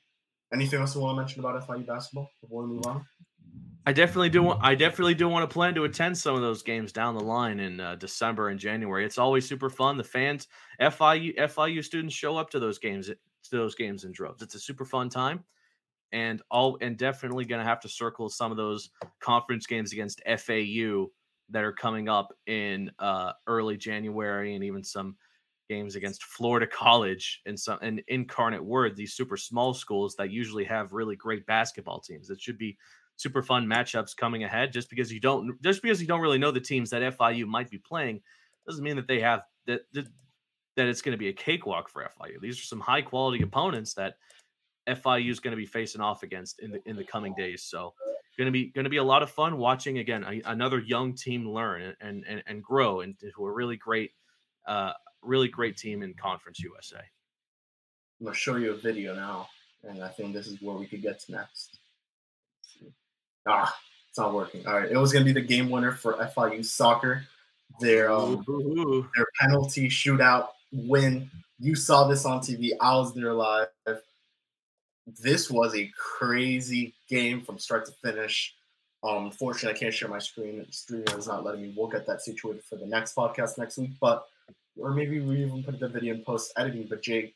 Anything else you want to mention about FIU basketball before we move on? I definitely do. Want, I definitely do want to plan to attend some of those games down the line in uh, December and January. It's always super fun. The fans, FIU FIU students show up to those games to those games in droves. It's a super fun time, and all and definitely going to have to circle some of those conference games against FAU that are coming up in uh, early January and even some games against Florida College and some and Incarnate Word, these super small schools that usually have really great basketball teams. It should be super fun matchups coming ahead. Just because you don't just because you don't really know the teams that FIU might be playing doesn't mean that they have that that, it's going to be a cakewalk for FIU. These are some high quality opponents that FIU is going to be facing off against in the in the coming days. So going to be going to be a lot of fun watching again a, another young team learn and and and grow into a really great uh, really great team in Conference USA. I'm gonna show you a video now, and I think this is where we could get to next. Ah, it's not working. All right, it was gonna be the game winner for FIU soccer. Their um, their penalty shootout win. You saw this on TV. I was there live. This was a crazy game from start to finish. Um, unfortunately, I can't share my screen. The screen is not letting me. We'll get that situated for the next podcast next week. But or maybe we even put the video in post editing. But Jake,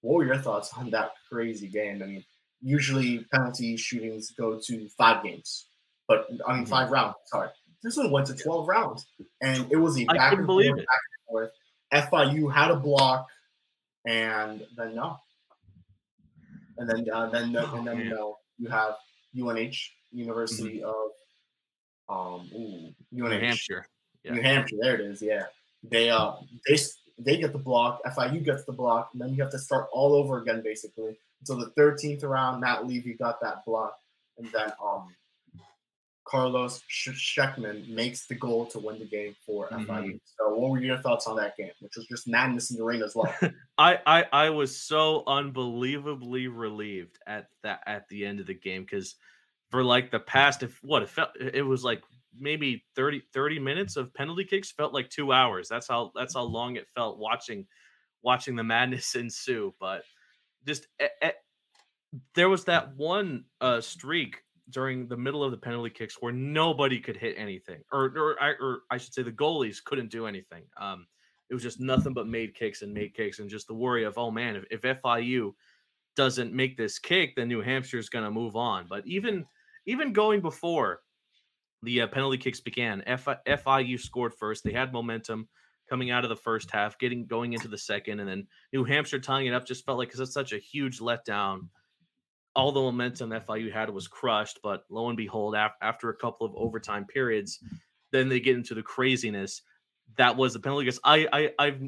what were your thoughts on that crazy game? I mean, usually penalty shootings go to five games, but I mean five rounds. Sorry, this one went to twelve rounds, and it was a back and, forth, back and forth. FIU had a block, and then no, and then uh, then oh, and then you know you have UNH University mm-hmm. of um ooh, UNH New Hampshire. Yeah. New Hampshire, there it is. Yeah, they uh they they get the block, FIU gets the block, and then you have to start all over again basically until the 13th round. Matt Levy got that block, and then um Carlos Scheckman makes the goal to win the game for mm-hmm. FIU. So, what were your thoughts on that game, which was just madness in the ring as well? I, I I was so unbelievably relieved at that at the end of the game because for like the past, if what it felt, it was like maybe 30, 30 minutes of penalty kicks felt like two hours. That's how that's how long it felt watching watching the madness ensue. But just there was that one uh, streak during the middle of the penalty kicks where nobody could hit anything, or or, or I should say the goalies couldn't do anything. Um, it was just nothing but made kicks and made kicks, and just the worry of oh man, if, if FIU doesn't make this kick, then New Hampshire is going to move on. But even even going before the uh, penalty kicks began, F- FIU scored first. They had momentum coming out of the first half, getting going into the second, and then New Hampshire tying it up just felt like because it's such a huge letdown. All the momentum that FIU had was crushed, but lo and behold, af- after a couple of overtime periods, then they get into the craziness. That was the penalty. Because I, I, I've,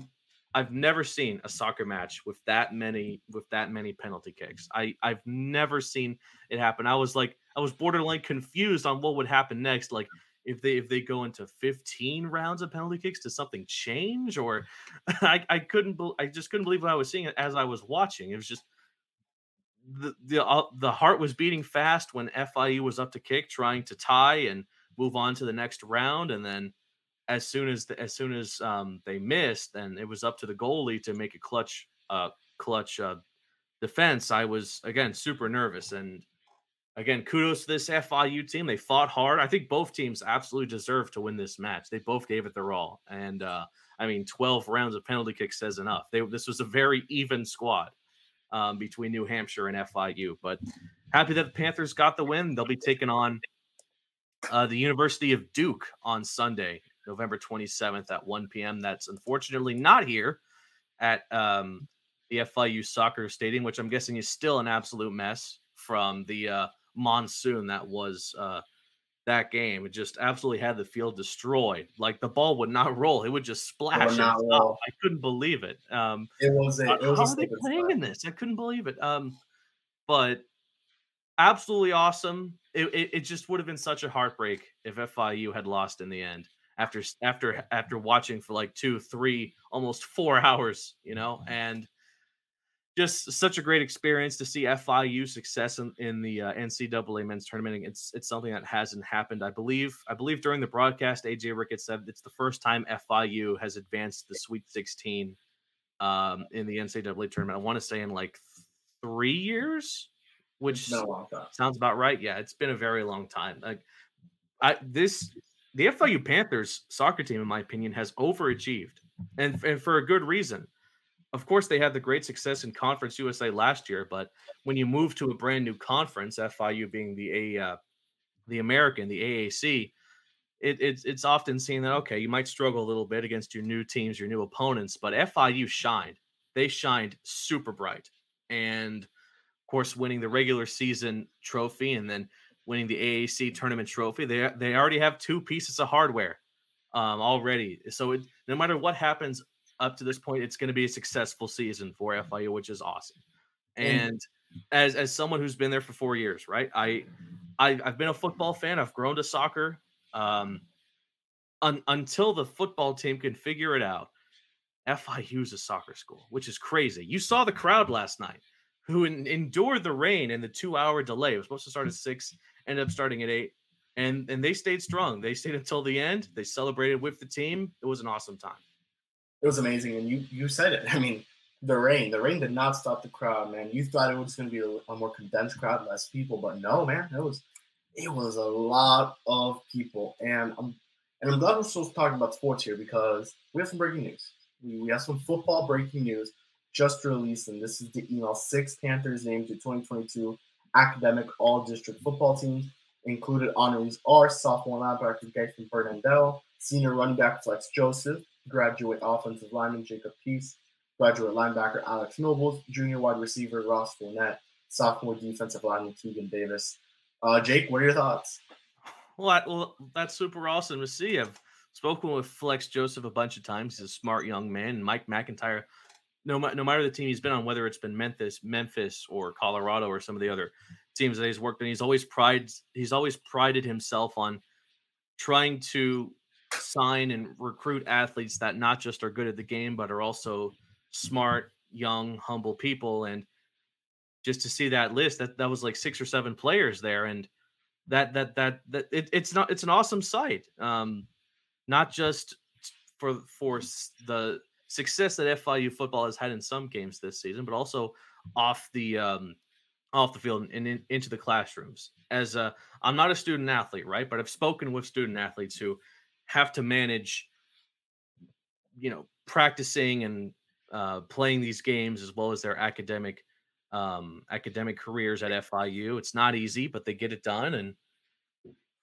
I've never seen a soccer match with that many with that many penalty kicks. I, I've never seen it happen. I was like, I was borderline confused on what would happen next. Like, if they if they go into 15 rounds of penalty kicks does something change? Or i, I couldn't be, i just couldn't believe what i was seeing as i was watching. It was just the the uh, the heart was beating fast when FIU was up to kick trying to tie and move on to the next round. And then as soon as the, as soon as um, they missed and it was up to the goalie to make a clutch uh clutch uh defense i was again super nervous. And again, kudos to this FIU team. They fought hard. I think both teams absolutely deserve to win this match. They both gave it their all. And uh, I mean, 12 rounds of penalty kicks says enough. They, this was a very even squad um, between New Hampshire and FIU. But happy that the Panthers got the win. They'll be taking on uh, the University of Duke on Sunday, November 27th at 1 p.m. That's unfortunately not here at um, the FIU soccer stadium, which I'm guessing is still an absolute mess from the uh, monsoon that was uh, that game. It just absolutely had the field destroyed. Like the ball would not roll; it would just splash. Would I couldn't believe it. Um, it was. A, it was how are they playing in this? I couldn't believe it. Um, but absolutely awesome. It, it, it just would have been such a heartbreak if FIU had lost in the end after after after watching for like two, three, almost four hours. You know, and just such a great experience to see FIU success in, in the uh, NCAA men's tournament. It's it's something that hasn't happened. I believe I believe during the broadcast, AJ Ricketts said it's the first time FIU has advanced the Sweet 16 um, in the NCAA tournament. I want to say in like three years, which sounds about right. Yeah, it's been a very long time. Like I this the FIU Panthers soccer team, in my opinion, has overachieved, and and for a good reason of course, they had the great success in Conference USA last year, but when you move to a brand new conference, FIU being the a uh, the American, the AAC, it, it's it's often seen that okay, you might struggle a little bit against your new teams, your new opponents, but FIU shined. They shined super bright, and of course, winning the regular season trophy and then winning the AAC tournament trophy, they they already have two pieces of hardware um, already. So it, no matter what happens up to this point, it's going to be a successful season for FIU, which is awesome. And as as someone who's been there for four years, right? I, I have been a football fan. I've grown to soccer. Um, un, until the football team can figure it out, FIU is a soccer school, which is crazy. You saw the crowd last night who en- endured the rain and the two hour delay. It was supposed to start at six, ended up starting at eight, and and they stayed strong. They stayed until the end. They celebrated with the team. It was an awesome time it was amazing. And you you said it. I mean, the rain, the rain did not stop the crowd, man. You thought it was going to be a, a, more condensed crowd, less people, but no, man. It was it was a lot of people, and I'm and I'm glad we're still talking about sports here because we have some breaking news. We, we have some football breaking news just released, and this is the email six Panthers named to 2022 academic all district football teams. Included honorees are sophomore linebacker Gaten Bernardell, senior running back Flex Joseph, graduate offensive lineman Jacob Peace, graduate linebacker Alex Nobles, junior wide receiver Ross Fournette, sophomore defensive lineman Keegan Davis. Uh, Jake, what are your thoughts? Well, I, well, that's super awesome to see. I've spoken with Flex Joseph a bunch of times. He's a smart young man. Mike MacIntyre, no, no matter the team he's been on, whether it's been Memphis, Memphis, or Colorado, or some of the other teams that he's worked in, he's always prides he's always prided himself on trying to sign and recruit athletes that not just are good at the game, but are also smart, young, humble people. And just to see that list, that that was like six or seven players there, and that that that that it, it's not it's an awesome sight. Um, not just for for the success that FIU football has had in some games this season, but also off the um, off the field and in, into the classrooms. As a, I'm not a student athlete, right? But I've spoken with student athletes who have to manage, you know, practicing and uh, playing these games as well as their academic um, academic careers at FIU. It's not easy, but they get it done. And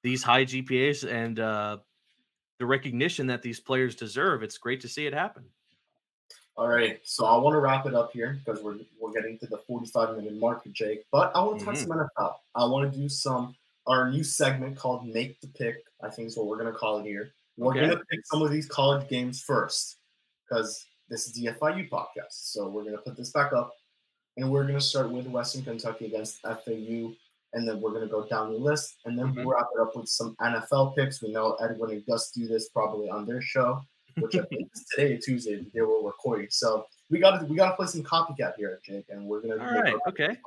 these high GPAs and uh, the recognition that these players deserve, it's great to see it happen. All right, so I want to wrap it up here because we're we're getting to the 45 minute mark, Jake. But I want to talk mm-hmm. some NFL. I want to do some our new segment called "Make the Pick." I think is what we're gonna call it here. We're okay. gonna pick some of these college games first because this is the FIU podcast. So we're gonna put this back up, and we're gonna start with Western Kentucky against FAU, and then we're gonna go down the list, and then mm-hmm. we'll wrap it up with some NFL picks. We know Edwin and Gus do this probably on their show which I think is today, Tuesday, they were recording. So we got to we got to play some copycat here, Jake, and we're gonna. All right. Okay.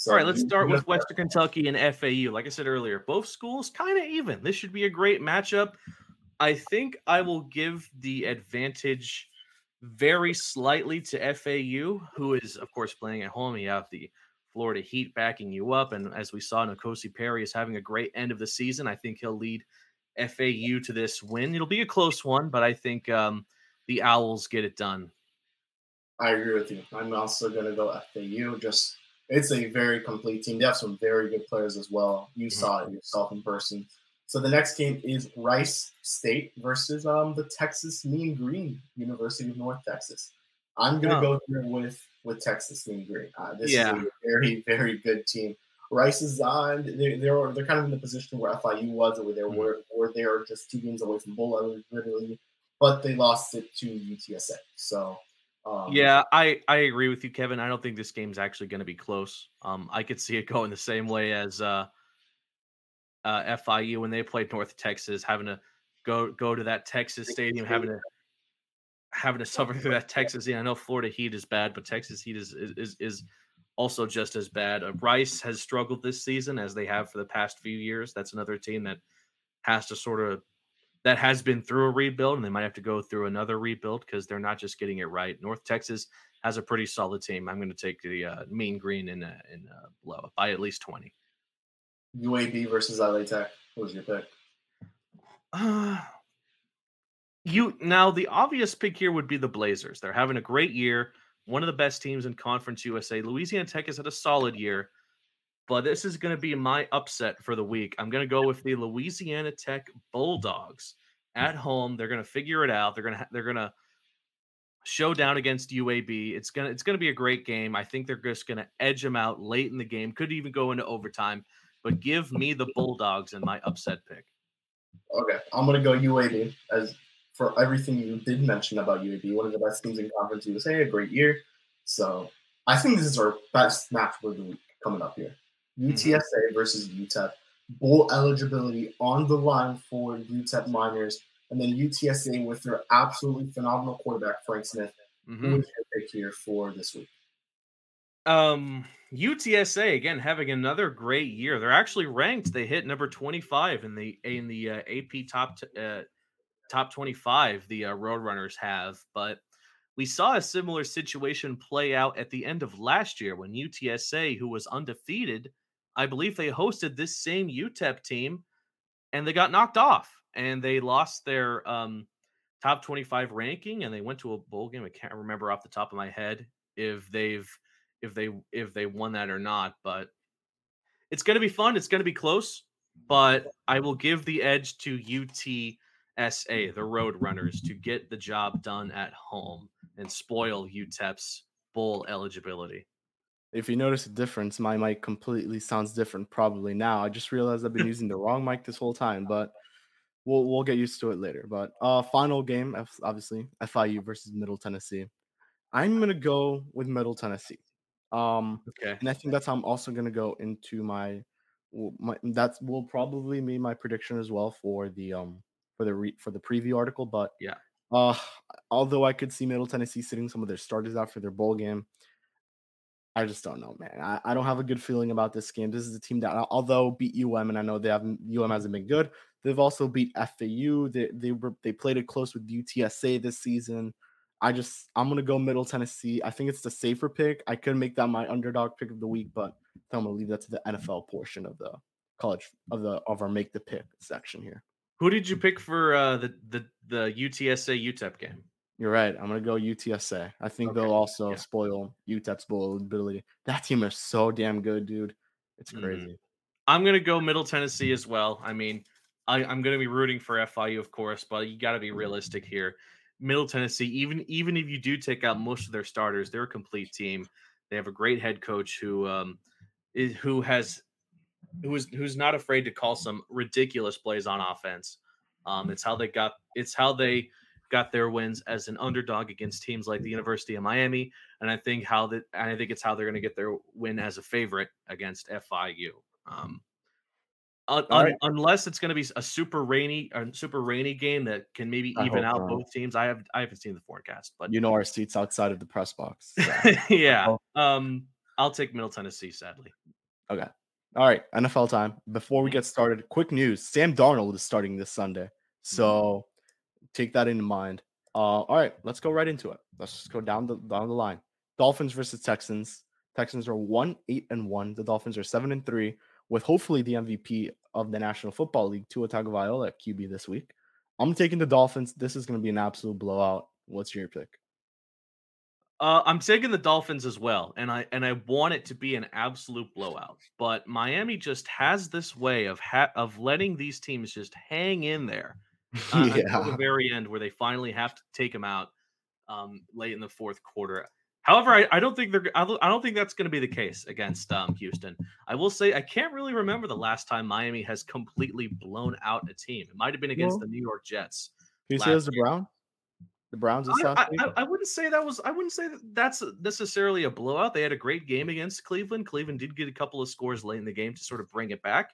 So All right, let's start with Western Kentucky and FAU. Like I said earlier, both schools kind of even. This should be a great matchup. I think I will give the advantage very slightly to FAU, who is, of course, playing at home. You have the Florida Heat backing you up. And as we saw, N'Kosi Perry is having a great end of the season. I think he'll lead FAU to this win. It'll be a close one, but I think um, the Owls get it done. I agree with you. I'm also going to go FAU. Just it's a very complete team. They have some very good players as well. You mm-hmm. saw it yourself in person. So the next game is Rice State versus um, the Texas Mean Green University of North Texas. I'm going to oh. go here with with Texas Mean Green. Uh, this yeah. is a very very good team. Rice is on. They're, they're they're kind of in the position where FIU was, or where they were, or they are just two games away from bowl eligibility, but they lost it to UTSA. So. Um, yeah, I, I agree with you, Kevin. I don't think this game's actually going to be close. Um, I could see it going the same way as uh, uh, FIU when they played North Texas, having to go go to that Texas stadium, having to having to suffer through that Texas. Yeah, I know Florida Heat is bad, but Texas Heat is is is also just as bad. Uh, Rice has struggled this season as they have for the past few years. That's another team that has to sort of that has been through a rebuild and they might have to go through another rebuild because they're not just getting it right. North Texas has a pretty solid team. I'm going to take the uh, Mean Green in uh, in uh, low by at least 20. UAB versus LA Tech. What was your pick? Uh, you now the obvious pick here would be the Blazers. They're having a great year one of the best teams in Conference USA. Louisiana Tech has had a solid year, but this is going to be my upset for the week. I'm going to go with the Louisiana Tech Bulldogs hmm. at home. They're going to figure it out. They're going to they're going to show down against UAB. It's gonna it's gonna be a great game. I think they're just gonna edge them out late in the game. Could even go into overtime. But give me the Bulldogs in my upset pick. Okay, I'm gonna go UAB as for everything you did mention about UAB, one of the best teams in Conference USA, a great year. So I think this is our best match of the week coming up here. UTSA mm-hmm. versus UTEP. Bowl eligibility on the line for UTEP Miners. And then UTSA with their absolutely phenomenal quarterback, Frank Smith. Mm-hmm. Who is your pick here for this week? Um, UTSA again having another great year. They're actually ranked. They hit number twenty five in the in the uh, AP top t- uh, top 25 the uh, Roadrunners have. But we saw a similar situation play out at the end of last year when UTSA, who was undefeated, I believe they hosted this same UTEP team and they got knocked off and they lost their um, top 25 ranking and they went to a bowl game. I can't remember off the top of my head if they've if they if they won that or not, but it's going to be fun. It's going to be close, but I will give the edge to UT SA, the Roadrunners, to get the job done at home and spoil UTEP's bowl eligibility. If you notice a difference, my mic completely sounds different probably now. I just realized I've been using the wrong mic this whole time, but we'll we'll get used to it later. But uh final game, obviously, FIU versus Middle Tennessee. I'm gonna go with Middle Tennessee. Um okay. and I think that's how I'm also gonna go into my, my that will probably be my prediction as well for the um for the re- for the preview article. But yeah, uh, although I could see Middle Tennessee sitting some of their starters out for their bowl game, I just don't know, man. I, I don't have a good feeling about this game. This is a team that, although beat UM, and I know they haven't UM hasn't been good, they've also beat FAU. They they were they played it close with UTSA this season. I just I'm gonna go Middle Tennessee. I think it's the safer pick. I could make that my underdog pick of the week, but I'm gonna leave that to the NFL portion of the college of the of our make the pick section here. Who did you pick for uh, the the the UTSA UTEP game? You're right. I'm gonna go UTSA. I think okay. they'll also yeah. spoil UTEP's bowl ability. That team is so damn good, dude. It's mm-hmm. crazy. Mm-hmm. I'm gonna go Middle Tennessee as well. I mean, I, am gonna be rooting for FIU, of course, but you got to be realistic here. Middle Tennessee, even even if you do take out most of their starters, they're a complete team. They have a great head coach who um is, who has who is who's not afraid to call some ridiculous plays on offense. Um, it's how they got it's how they got their wins as an underdog against teams like the University of Miami, and I think how that and I think it's how they're going to get their win as a favorite against FIU. Um, un, right. unless it's going to be a super rainy super rainy game that can maybe even out both teams. I have I haven't seen the forecast, but you know our seats outside of the press box. So. yeah, um, I'll take Middle Tennessee. Sadly. Okay. All right, NFL time. Before we get started, quick news: Sam Darnold is starting this Sunday, so take that into mind. Uh, all right, let's go right into it. Let's just go down the down the line. Dolphins versus Texans. Texans are one eight and one. The Dolphins are seven and three, with hopefully the MVP of the National Football League, Tua Tagovailoa at QB this week. I'm taking the Dolphins. This is going to be an absolute blowout. What's your pick? Uh, I'm taking the Dolphins as well, and I and I want it to be an absolute blowout. But Miami just has this way of ha- of letting these teams just hang in there uh, yeah. until the very end, where they finally have to take them out um, late in the fourth quarter. However, I, I don't think they're I don't think that's going to be the case against um, Houston. I will say I can't really remember the last time Miami has completely blown out a team. It might have been against well, the New York Jets. Who says the Browns? The Browns I, I, I, I, wouldn't say that was. I wouldn't say that that's necessarily a blowout. They had a great game against Cleveland. Cleveland did get a couple of scores late in the game to sort of bring it back.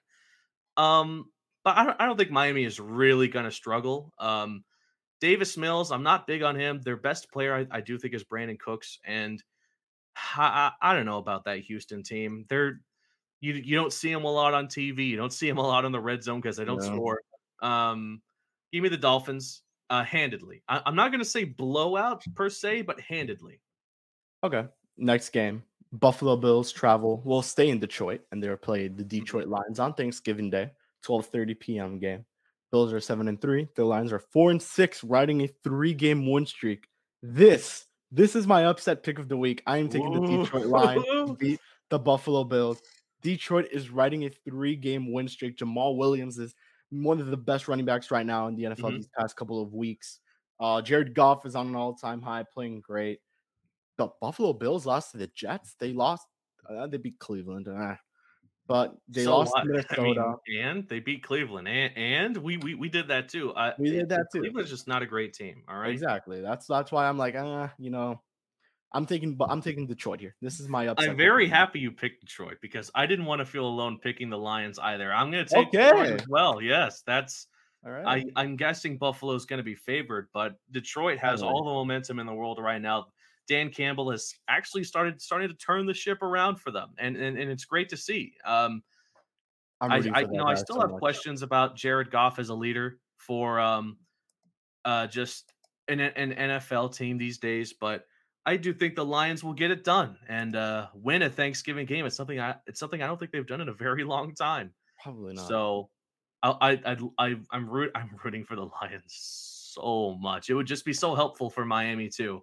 Um, but I don't, I don't think Miami is really going to struggle. Um, Davis Mills, I'm not big on him. Their best player, I, I do think, is Brandin Cooks, and I, I, don't know about that Houston team. They're you you don't see them a lot on TV. You don't see them a lot on the red zone because they don't no. score. Um, give me the Dolphins uh, handedly. I, am not going to say blowout per se, but handedly. Okay. Next game, Buffalo Bills travel. Will stay in Detroit, and they're playing the mm-hmm. Detroit Lions on Thanksgiving Day. 12:30 p.m. game. Bills are seven and three. The Lions are four and six, riding a three-game win streak. This, this is my upset pick of the week. I am taking the Detroit Lions to beat the Buffalo Bills. Detroit is riding a three-game win streak. Jamaal Williams is one of the best running backs right now in the NFL mm-hmm. these past couple of weeks. Uh, Jared Goff is on an all-time high, playing great. The Buffalo Bills lost to the Jets. They lost. Uh, they beat Cleveland. Uh, but they so lost Minnesota, I mean, and they beat Cleveland, and, and we, we we did that too. Uh, we did that too. Cleveland's just not a great team. All right, exactly. That's that's why I'm like, uh, you know, I'm taking, I'm taking Detroit here. This is my upset. I'm very happy you picked Detroit because I didn't want to feel alone picking the Lions either. I'm going to take okay. Detroit as well. Yes, that's. All right. I, I'm guessing Buffalo's going to be favored, but Detroit has all the momentum in the world right now. Dan Campbell has actually started starting to turn the ship around for them, and and, and it's great to see. Um, I, I you know I still so have much. questions about Jared Goff as a leader for um, uh, just an, an NFL team these days, but I do think the Lions will get it done and uh, win a Thanksgiving game. It's something I it's something I don't think they've done in a very long time. Probably not. So I I I I'm root I'm rooting for the Lions so much. It would just be so helpful for Miami too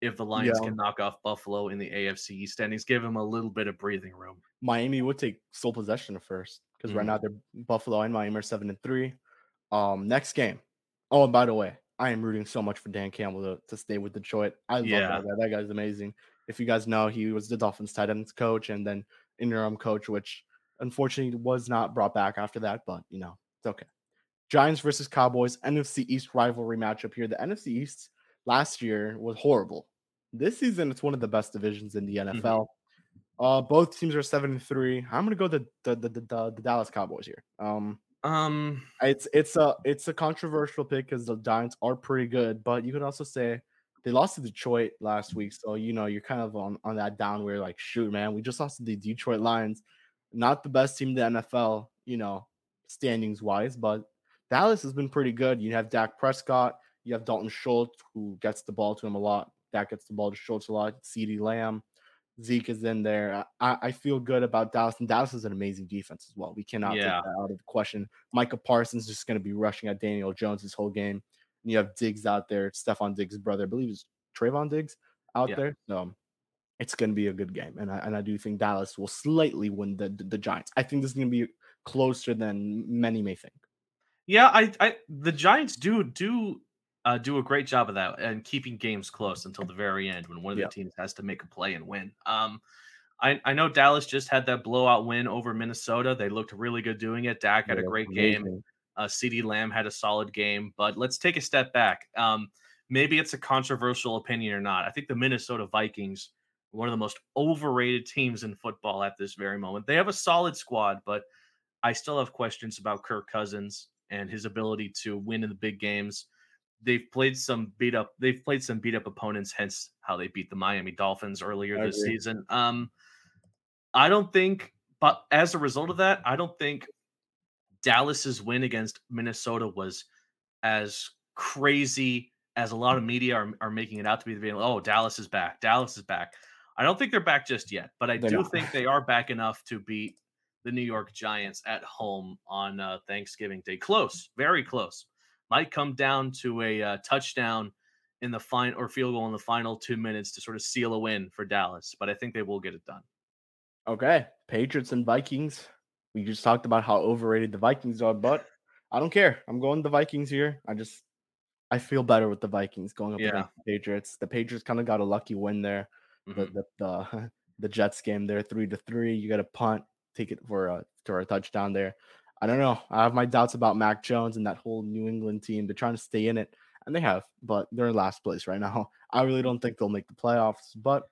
if the Lions yeah. can knock off Buffalo in the AFC standings, give them a little bit of breathing room. Miami would take sole possession of first because mm-hmm. right now they're Buffalo and Miami are seven and three. Um, next game. Oh, and by the way, I am rooting so much for Dan Campbell to, to stay with Detroit. I yeah. love that guy. That guy's amazing. If you guys know, he was the Dolphins tight ends coach and then interim coach, which unfortunately was not brought back after that, but you know, it's okay. Giants versus Cowboys, NFC East rivalry matchup here. The NFC East last year was horrible. This season, it's one of the best divisions in the NFL. Mm-hmm. Uh, both teams are seven and three. I'm gonna go the the, the the, the Dallas Cowboys here. Um, um, it's it's a it's a controversial pick because the Giants are pretty good, but you could also say they lost to Detroit last week, so you know you're kind of on on that down where like shoot, man, we just lost to the Detroit Lions, not the best team in the NFL, you know, standings wise, but Dallas has been pretty good. You have Dak Prescott, you have Dalton Schultz who gets the ball to him a lot. That gets the ball to Schultz a lot. CeeDee Lamb, Zeke is in there. I, I feel good about Dallas, and Dallas is an amazing defense as well. We cannot yeah. take that out of the question. Micah Parsons is just going to be rushing at Daniel Jones this whole game. And you have Diggs out there, Stefon Diggs' brother, I believe it's Trevon Diggs out yeah. there. So it's going to be a good game, and I and I do think Dallas will slightly win the the, the Giants. I think this is going to be closer than many may think. Yeah, I, I the Giants do do uh, do a great job of that and keeping games close until the very end when one of the teams has to make a play and win. Um, I, I know Dallas just had that blowout win over Minnesota. They looked really good doing it. Dak had yeah, a great amazing. game. Uh, CeeDee Lamb had a solid game. But let's take a step back. Um, maybe it's a controversial opinion or not. I think the Minnesota Vikings one of the most overrated teams in football at this very moment. They have a solid squad, but I still have questions about Kirk Cousins and his ability to win in the big games. They've played some beat up. They've played some beat up opponents, hence how they beat the Miami Dolphins earlier this season. Um, I don't think, but as a result of that, I don't think Dallas's win against Minnesota was as crazy as a lot of media are, are making it out to be. Oh, Dallas is back. Dallas is back. I don't think they're back just yet, but I they're do not. think they are back enough to beat the New York Giants at home on uh, Thanksgiving Day. Close, very close. Might come down to a uh, touchdown in the final or field goal in the final two minutes to sort of seal a win for Dallas, but I think they will get it done. Okay, Patriots and Vikings. We just talked about how overrated the Vikings are, but I don't care. I'm going the Vikings here. I just I feel better with the Vikings going up yeah. against the Patriots. The Patriots kind of got a lucky win there. Mm-hmm. The, the, the the Jets game there, three to three. You got a punt, take it for a for a touchdown there. I don't know. I have my doubts about Mac Jones and that whole New England team. They're trying to stay in it, and they have, but they're in last place right now. I really don't think they'll make the playoffs, but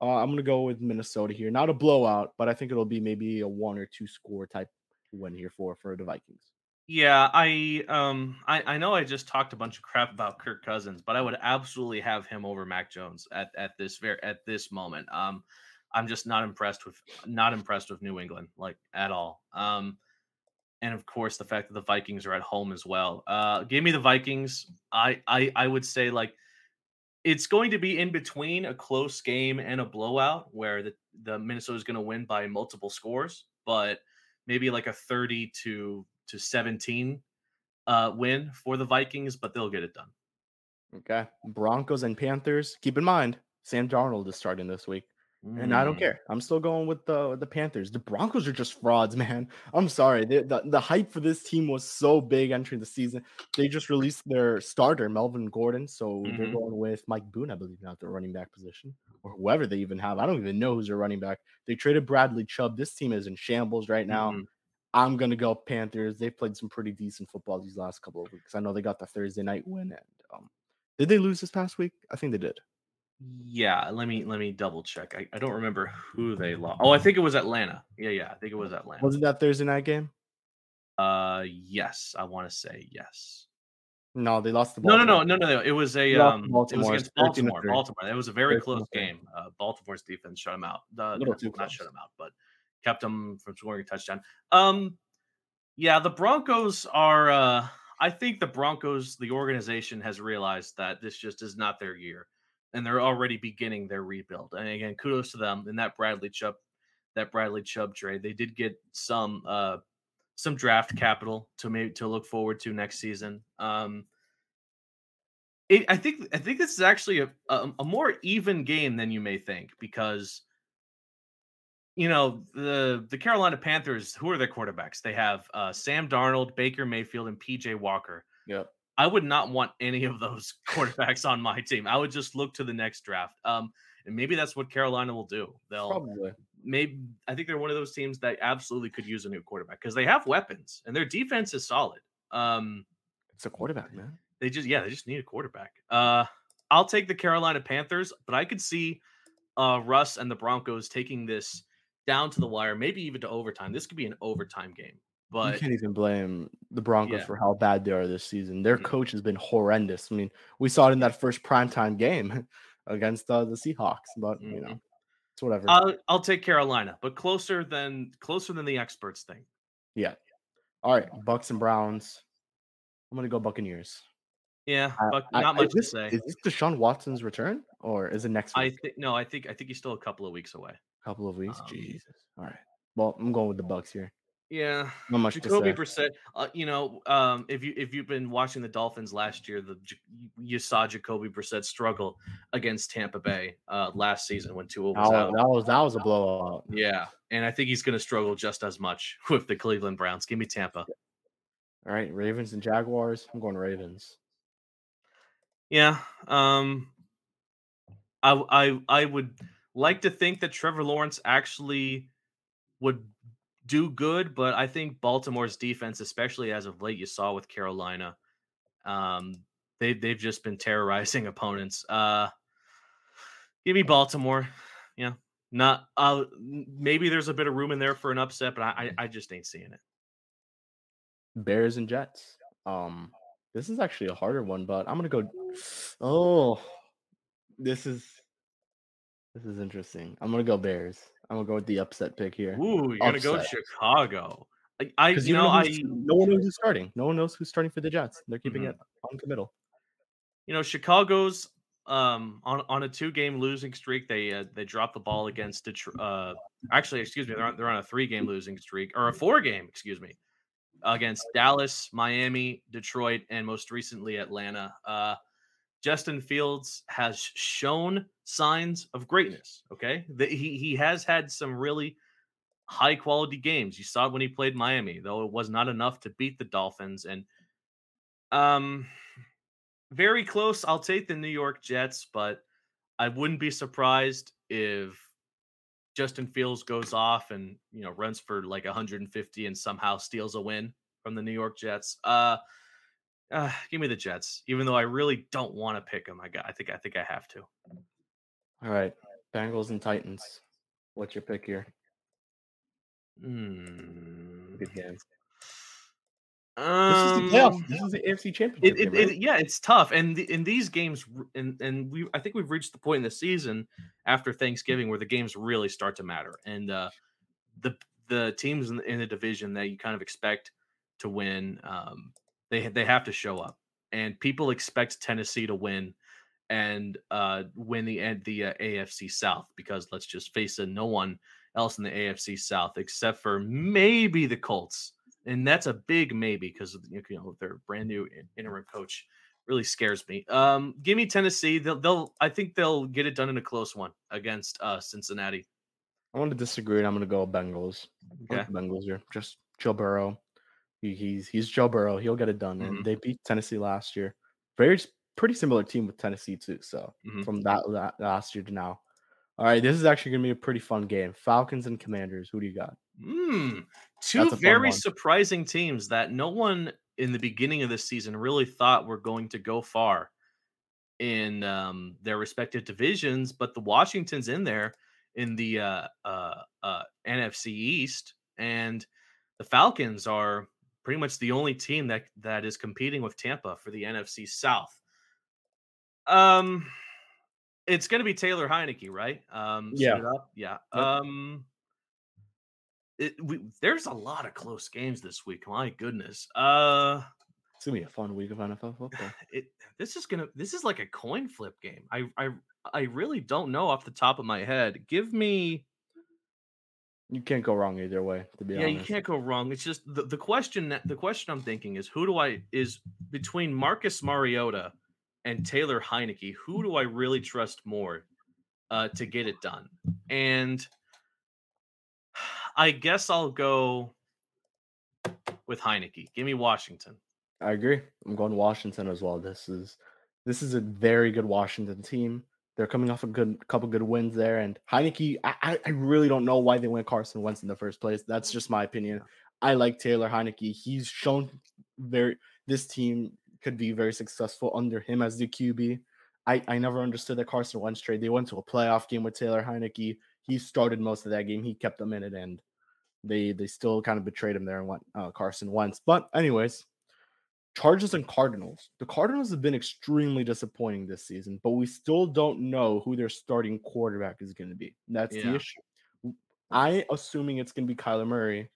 uh, I'm gonna go with Minnesota here. Not a blowout, but I think it'll be maybe a one or two score type win here for for the Vikings. Yeah, I um I, I know I just talked a bunch of crap about Kirk Cousins, but I would absolutely have him over Mac Jones at, at this very at this moment. Um I'm just not impressed with not impressed with New England like at all. Um and of course the fact that the Vikings are at home as well. Uh give me the Vikings. I I I would say like it's going to be in between a close game and a blowout where the, the Minnesota is going to win by multiple scores, but maybe like a 30 to to 17 uh, win for the Vikings, but they'll get it done. Okay. Broncos and Panthers. Keep in mind, Sam Darnold is starting this week. And I don't mm. care. I'm still going with the the Panthers. The Broncos are just frauds, man. I'm sorry. The, the, the hype for this team was so big entering the season. They just released their starter, Melvin Gordon. So mm-hmm. they're going with Mike Boone, I believe, not the running back position, or whoever they even have. I don't even know who's their running back. They traded Bradley Chubb. This team is in shambles right now. Mm-hmm. I'm gonna go Panthers. They've played some pretty decent football these last couple of weeks. I know they got the Thursday night win, and um, did they lose this past week? I think they did. Yeah, let me let me double check. I, I don't remember who they lost. Oh, I think it was Atlanta. Yeah, yeah, I think it was Atlanta. Was it that Thursday night game? Uh, yes, I want to say yes. No, they lost the. No, no, no, no, no, no. It was a um. It was against Baltimore. Baltimore. It was a very close game. Uh, Baltimore's defense shut them out. Uh, not shut them out, but kept them from scoring a touchdown. Um, yeah, the Broncos are. Uh, I think the Broncos, the organization, has realized that this just is not their year, and they're already beginning their rebuild. And again, kudos to them in that Bradley Chubb, that Bradley Chubb trade. They did get some uh, some draft capital to maybe to look forward to next season. Um, it, I think I think this is actually a, a, a more even game than you may think because you know the the Carolina Panthers. Who are their quarterbacks? They have uh, Sam Darnold, Baker Mayfield, and PJ Walker. Yep. I would not want any of those quarterbacks on my team. I would just look to the next draft. Um, and maybe that's what Carolina will do. They'll probably maybe I think they're one of those teams that absolutely could use a new quarterback because they have weapons and their defense is solid. Um, it's a quarterback, man. They just yeah, they just need a quarterback. Uh, I'll take the Carolina Panthers, but I could see uh Russ and the Broncos taking this down to the wire, maybe even to overtime. This could be an overtime game. But you can't even blame the Broncos Yeah. for how bad they are this season. Their Mhm. coach has been horrendous. I mean, we saw it in that first primetime game against uh, the Seahawks, but you know, Mhm. it's whatever. I'll I'll take Carolina, but closer than closer than the experts think. yeah. All right, Bucks and Browns. I'm gonna go Buccaneers. Yeah, I- I- not is much to say. Is this Deshaun Watson's return, or is it next I week? think no, I think I think he's still a couple of weeks away. A couple of weeks. um, Jesus. All right. Well, I'm going with the Bucks here. Yeah, Not much Jacoby. Brissett. Uh, you know, um, if you if you've been watching the Dolphins last year, the you saw Jacoby Brissett struggle against Tampa Bay uh, last season when Tua was That out. that was that was a blowout. Yeah, and I think he's going to struggle just as much with the Cleveland Browns. Give me Tampa. All right, Ravens and Jaguars. I'm going Ravens. Yeah. Um I I I would like to think that Trevor Lawrence actually would do good, but I think Baltimore's defense, especially as of late, you saw with Carolina, um, they they've just been terrorizing opponents. Uh give me Baltimore. Yeah. Not uh maybe there's a bit of room in there for an upset, but I I, I just ain't seeing it. Bears and Jets. Um, this is actually a harder one, but I'm gonna go. Oh, this is this is interesting. I'm gonna go Bears. I'm gonna go with the upset pick here. Ooh, you're gonna go Upset. Chicago. I, I you know, I who's- no one knows who's starting. No one knows who's starting for the Jets. They're keeping Mhm. it uncommittal. you know Chicago's um on on a two game losing streak. They uh, they dropped the ball against Detroit. Uh, actually, excuse me, they're on, they're on a three game losing streak or a four game, excuse me, against Dallas, Miami, Detroit, and most recently Atlanta. Uh, Justin Fields has shown signs of greatness. Okay, that he he has had some really high quality games. You saw it when he played Miami, though it was not enough to beat the Dolphins. And um, very close. I'll take the New York Jets, but I wouldn't be surprised if Justin Fields goes off and you know runs for like 150 and somehow steals a win from the New York Jets. Uh, uh give me the Jets, even though I really don't want to pick them. I got. I think. I think I have to. All right, Bengals and Titans. What's your pick here? Hmm. Good game. Um, This is the playoff. This is the AFC Championship. It, it, game, right? it, yeah, it's tough, and the, in these games, and and we, I think we've reached the point in the season after Thanksgiving where the games really start to matter, and uh, the the teams in the, in the division that you kind of expect to win, um, they they have to show up, and people expect Tennessee to win and uh, win the and the uh, AFC South because let's just face it, no one else in the AFC South except for maybe the Colts and that's a big maybe because you know their brand new interim coach really scares me. Um, give me Tennessee. They'll, they'll, I think they'll get it done in a close one against uh Cincinnati. I want to disagree. and I'm going to go Bengals. Okay. Bengals here. Just Joe Burrow. He, he's he's Joe Burrow. He'll get it done. Mhm. And they beat Tennessee last year. Very pretty similar team with Tennessee too. So Mhm. from that, that last year to now. All right, this is actually going to be a pretty fun game. Falcons and Commanders. Who do you got? Mm, two That's a fun very surprising teams that no one in the beginning of the season really thought were going to go far in um, their respective divisions, but the Washington's in there in the uh, uh, uh, NFC East, and the Falcons are pretty much the only team that that is competing with Tampa for the NFC South. Um, it's going to be Taylor Heinicke, right? Um, Yeah. yeah. Yep. Um, it, we, there's a lot of close games this week. My goodness. Uh, It's going to be a fun week of NFL football. it this is gonna this is like a coin flip game. I I I really don't know off the top of my head. Give me You can't go wrong either way, to be yeah, honest. you can't go wrong. It's just the, the question that the question I'm thinking is who do I is between Marcus Mariota and Taylor Heinicke, who do I really trust more uh to get it done? And I guess I'll go with Heinicke. Give me Washington. I agree. I'm going Washington as well. This is this is a very good Washington team. They're coming off a good couple good wins there, and Heinicke. I, I- really don't know why they went Carson Wentz in the first place. That's just my opinion. I like Taylor Heinicke. He's shown very this team could be very successful under him as the QB. I, I never understood the Carson Wentz trade. They went to a playoff game with Taylor Heinicke. He started most of that game. He kept them in it, and They they still kind of betrayed him there and went uh, Carson Wentz. But anyways, Chargers and Cardinals. The Cardinals have been extremely disappointing this season, but we still don't know who their starting quarterback is going to be. That's Yeah. the issue. I assuming it's going to be Kyler Murray.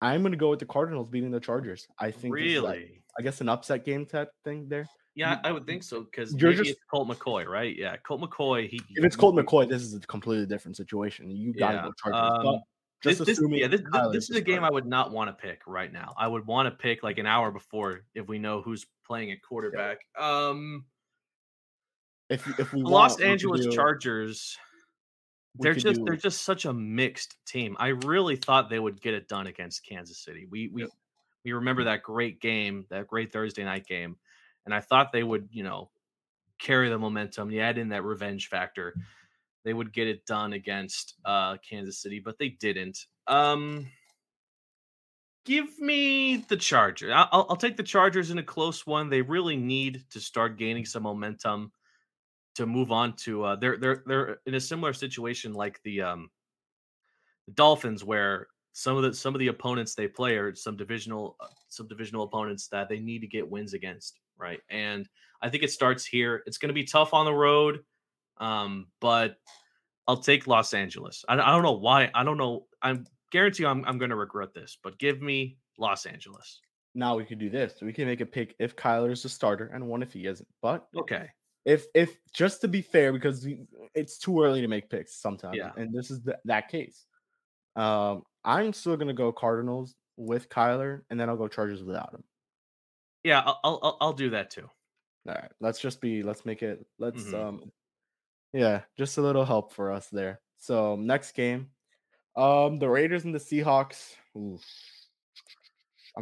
I'm going to go with the Cardinals beating the Chargers. I think is, like, Really? I guess an upset game type thing there. Yeah, I would think so because You're just- it's Colt McCoy, right? Yeah, Colt McCoy. He If it's Colt McCoy, this is a completely different situation. You got to Yeah, go Chargers. but um, just this, this, assuming yeah, this, this- is a game I would not want to pick right now. I would want to pick like an hour before if we know who's playing at quarterback. Um, If if we the want, Los we Angeles do- Chargers. They're just do- they're just such a mixed team. I really thought they would get it done against Kansas City. We we we remember that great game, that great Thursday night game, and I thought they would, you know, carry the momentum. You add in that revenge factor, they would get it done against uh Kansas City, but they didn't. Um Give me the Chargers. I'll, I'll take the Chargers in a close one. They really need to start gaining some momentum to move on to uh they're they're they're in a similar situation like the um the Dolphins where some of the some of the opponents they play are some divisional uh, some divisional opponents that they need to get wins against, right? And I think it starts here. It's going to be tough on the road, um, but I'll take Los Angeles. I, I don't know why. I don't know. I'm guarantee you I'm I'm going to regret this, but give me Los Angeles. now we could do this. We can make a pick if Kyler is the starter and one if he isn't. But Okay. if if just to be fair, because we- it's too early to make picks sometimes, Yeah. and this is the, that case. Um, I'm still gonna go Cardinals with Kyler, and then I'll go Chargers without him. Yeah, I'll I'll, I'll do that too. All right, let's just be. Let's make it. Let's Mhm. um, yeah, just a little help for us there. So next game, um, the Raiders and the Seahawks. I'm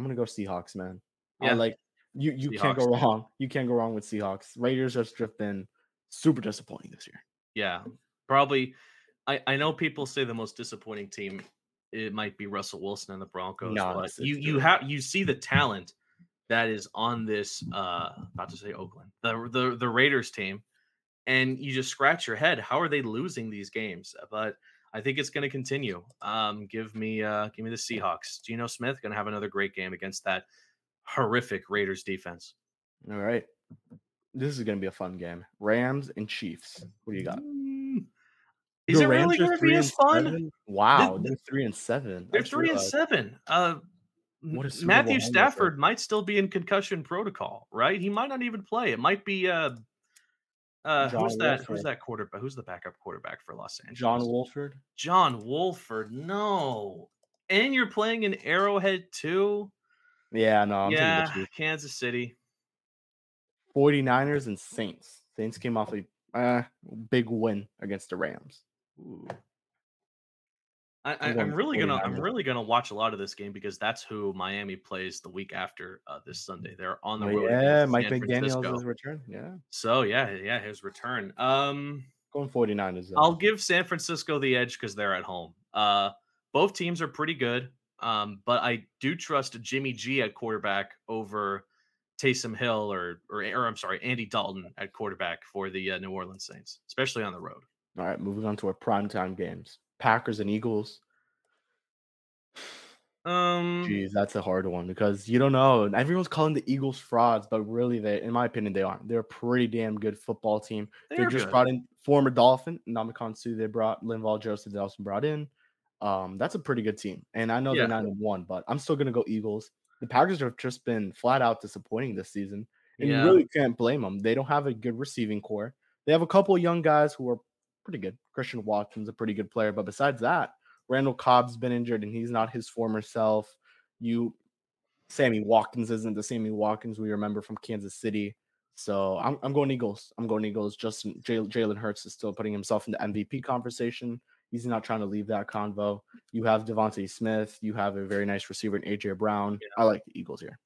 gonna go Seahawks, man. I Yeah. like you. You can't go Seahawks. wrong. You can't go wrong with Seahawks. Raiders have just been super disappointing this year. Yeah, probably. I I know people say the most disappointing team it might be Russell Wilson and the Broncos, No, but it's- you it's you true. have you see the talent that is on this uh about to say Oakland the the the Raiders team, and you just scratch your head. How are they losing these games? But I think it's going to continue. Um, give me uh give me the Seahawks. Geno Smith going to have another great game against that horrific Raiders defense. All right, this is gonna be a fun game. Rams and Chiefs. What do you got? Mm, Is The it really Rams are going to be as fun? seven? Wow, Th- they're three and seven. They're three and seven. Uh, What a M- Matthew. Stafford might still be in concussion protocol, right? He might not even play. It might be uh, uh, John who's that? Who's that quarterback? Who's the backup quarterback for Los Angeles? John Wolford. John Wolford. No, and you're playing in Arrowhead too. Yeah, no, I'm yeah. Kansas City. 49ers and Saints. Saints came off a uh, big win against the Rams. Ooh. I, I'm really gonna I'm really gonna watch a lot of this game because that's who Miami plays the week after uh, this Sunday. They're on the Oh, road. yeah, Mike McDaniel's return. Yeah, So yeah, yeah, his return. Um, going 49ers. though. I'll give San Francisco the edge because they're at home. Uh, both teams are pretty good, um, but I do trust Jimmy G at quarterback over Taysom Hill or, or or I'm sorry, Andy Dalton at quarterback for the uh, New Orleans Saints, especially on the road. All right, moving on to our primetime games. Packers and Eagles. Um, Jeez, that's a hard one because you don't know. Everyone's calling the Eagles frauds, but really, they, in my opinion, they aren't. They're a pretty damn good football team. They they're just good. brought in former Dolphin, Ndamukong Suh. They brought Linval Joseph. They also brought in. Um, that's a pretty good team, and I know Yeah. they're nine and one, but I'm still gonna go Eagles. The Packers have just been flat out disappointing this season, and Yeah. you really can't blame them. They don't have a good receiving corps. They have a couple of young guys who are pretty good. Christian Watson's a pretty good player, but besides that, Randall Cobb's been injured, and he's not his former self. You, Sammy Watkins isn't the Sammy Watkins we remember from Kansas City. So I'm, I'm going Eagles. I'm going Eagles. Justin Jalen Hurts is still putting himself in the MVP conversation. He's not trying to leave that convo. You have DeVonta Smith. You have a very nice receiver in AJ Brown. I like the Eagles here.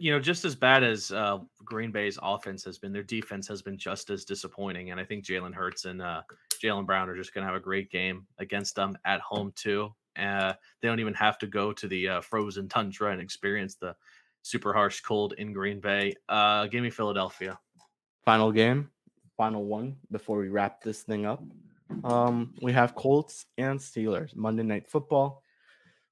You know, just as bad as uh, Green Bay's offense has been, their defense has been just as disappointing. And I think Jalen Hurts and uh, Jalen Brown are just going to have a great game against them at home too. Uh, they don't even have to go to the uh, frozen tundra and experience the super harsh cold in Green Bay. Uh, give me Philadelphia. Final game, final one before we wrap this thing up. Um, we have Colts and Steelers Monday Night Football.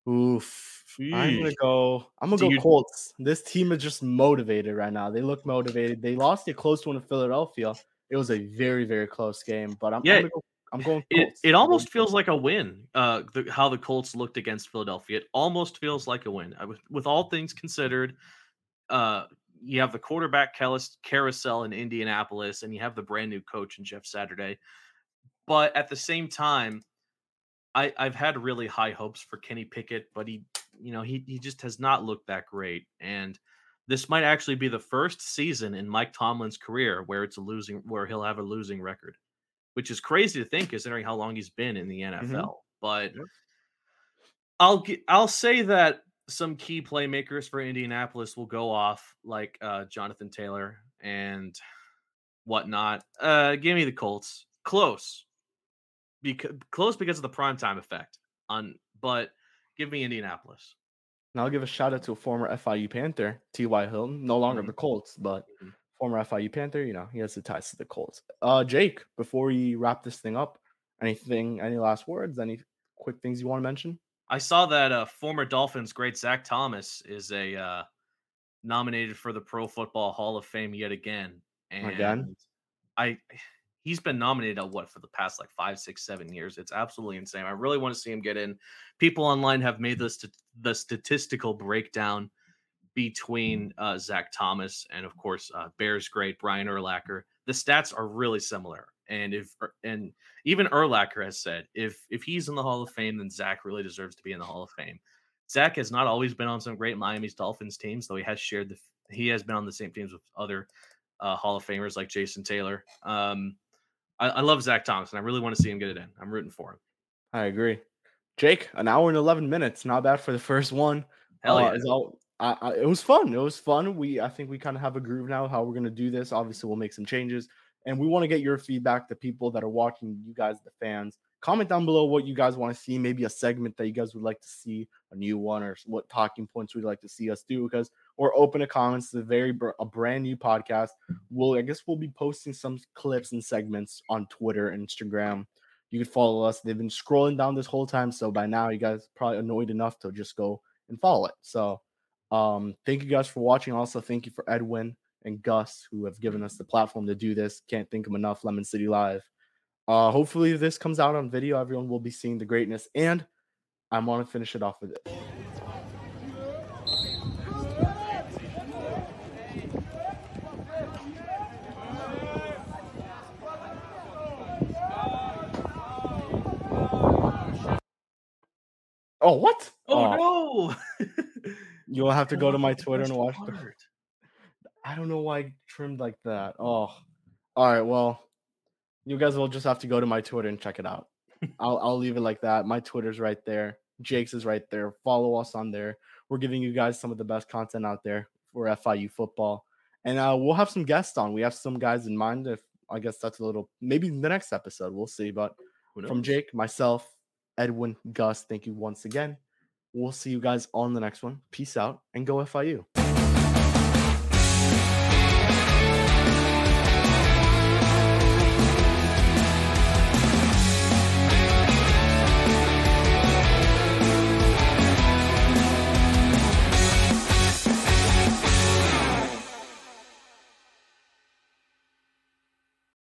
Oof. I'm gonna go. I'm gonna Do go you- Colts. This team is just motivated right now. They look motivated. They lost a close one to Philadelphia. It was a very, very close game. But I'm, Yeah, I'm, I'm going. It Colts. it I'm almost feels like a win. Uh, the, how the Colts looked against Philadelphia. It almost feels like a win. I, with, with all things considered, uh, you have the quarterback carousel- carousel in Indianapolis, and you have the brand new coach in Jeff Saturday. But at the same time, I, I've had really high hopes for Kenny Pickett, but he, you know, he he just has not looked that great. And this might actually be the first season in Mike Tomlin's career where it's a losing, where he'll have a losing record, which is crazy to think considering how long he's been in the NFL. But Yep. I'll I'll say that some key playmakers for Indianapolis will go off, like uh, Jonathan Taylor and whatnot. Uh, give me the Colts. Close, because close because of the primetime effect. On, but give me Indianapolis. And I'll give a shout out to a former FIU Panther, T.Y. Hilton, no longer Mhm. the Colts, but Mhm. former FIU Panther. You know, he has the ties to the Colts. Uh, Jake, before we wrap this thing up, anything, any last words, any quick things you want to mention? I saw that uh, former Dolphins great Zach Thomas is a uh, nominated for the Pro Football Hall of Fame yet again. And Again? I he's been nominated at what for the past like five, six, seven years. It's absolutely insane. I really want to see him get in. People online have made this st- the statistical breakdown between uh, Zach Thomas and of course uh, Bears great Brian Urlacher. The stats are really similar. And if and even Urlacher has said if if he's in the Hall of Fame, then Zach really deserves to be in the Hall of Fame. Zach has not always been on some great Miami's Dolphins teams, though he has shared the he has been on the same teams with other uh, Hall of Famers like Jason Taylor. Um, I, I love Zach Thompson. I really want to see him get it in. I'm rooting for him. I agree. Jake, an hour and 11 minutes. Not bad for the first one. Hell Uh, yeah. as I, I, it was fun. It was fun. We I think we kind of have a groove now how we're gonna do this. Obviously, we'll make some changes, and we want to get your feedback. The people that are watching, you guys, the fans, comment down below what you guys want to see. Maybe a segment that you guys would like to see, a new one, or what talking points we'd like to see us do. Because we're open to comments. It's a very a brand new podcast. We'll I guess we'll be posting some clips and segments on Twitter and Instagram. You can follow us. They've been scrolling down this whole time, so by now you guys probably annoyed enough to just go and follow it. So um, thank you guys for watching. Also, thank you for Edwin and Gus who have given us the platform to do this. Can't thank them enough. Lemon City Live. Uh, hopefully, this comes out on video, everyone will be seeing the greatness. And I want to finish it off with it. Oh, what? Oh, no! You'll have to go to my Twitter and watch the. I don't know why I trimmed like that. Oh, all right. Well, you guys will just have to go to my Twitter and check it out. I'll I'll leave it like that. My Twitter's right there. Jake's is right there. Follow us on there. We're giving you guys some of the best content out there for FIU football, and uh, we'll have some guests on. We have some guys in mind. If I guess that's a little maybe the next episode. We'll see. But from? Jake, myself, Edwin, Gus, thank you once again. We'll see you guys on the next one. Peace out and go FIU.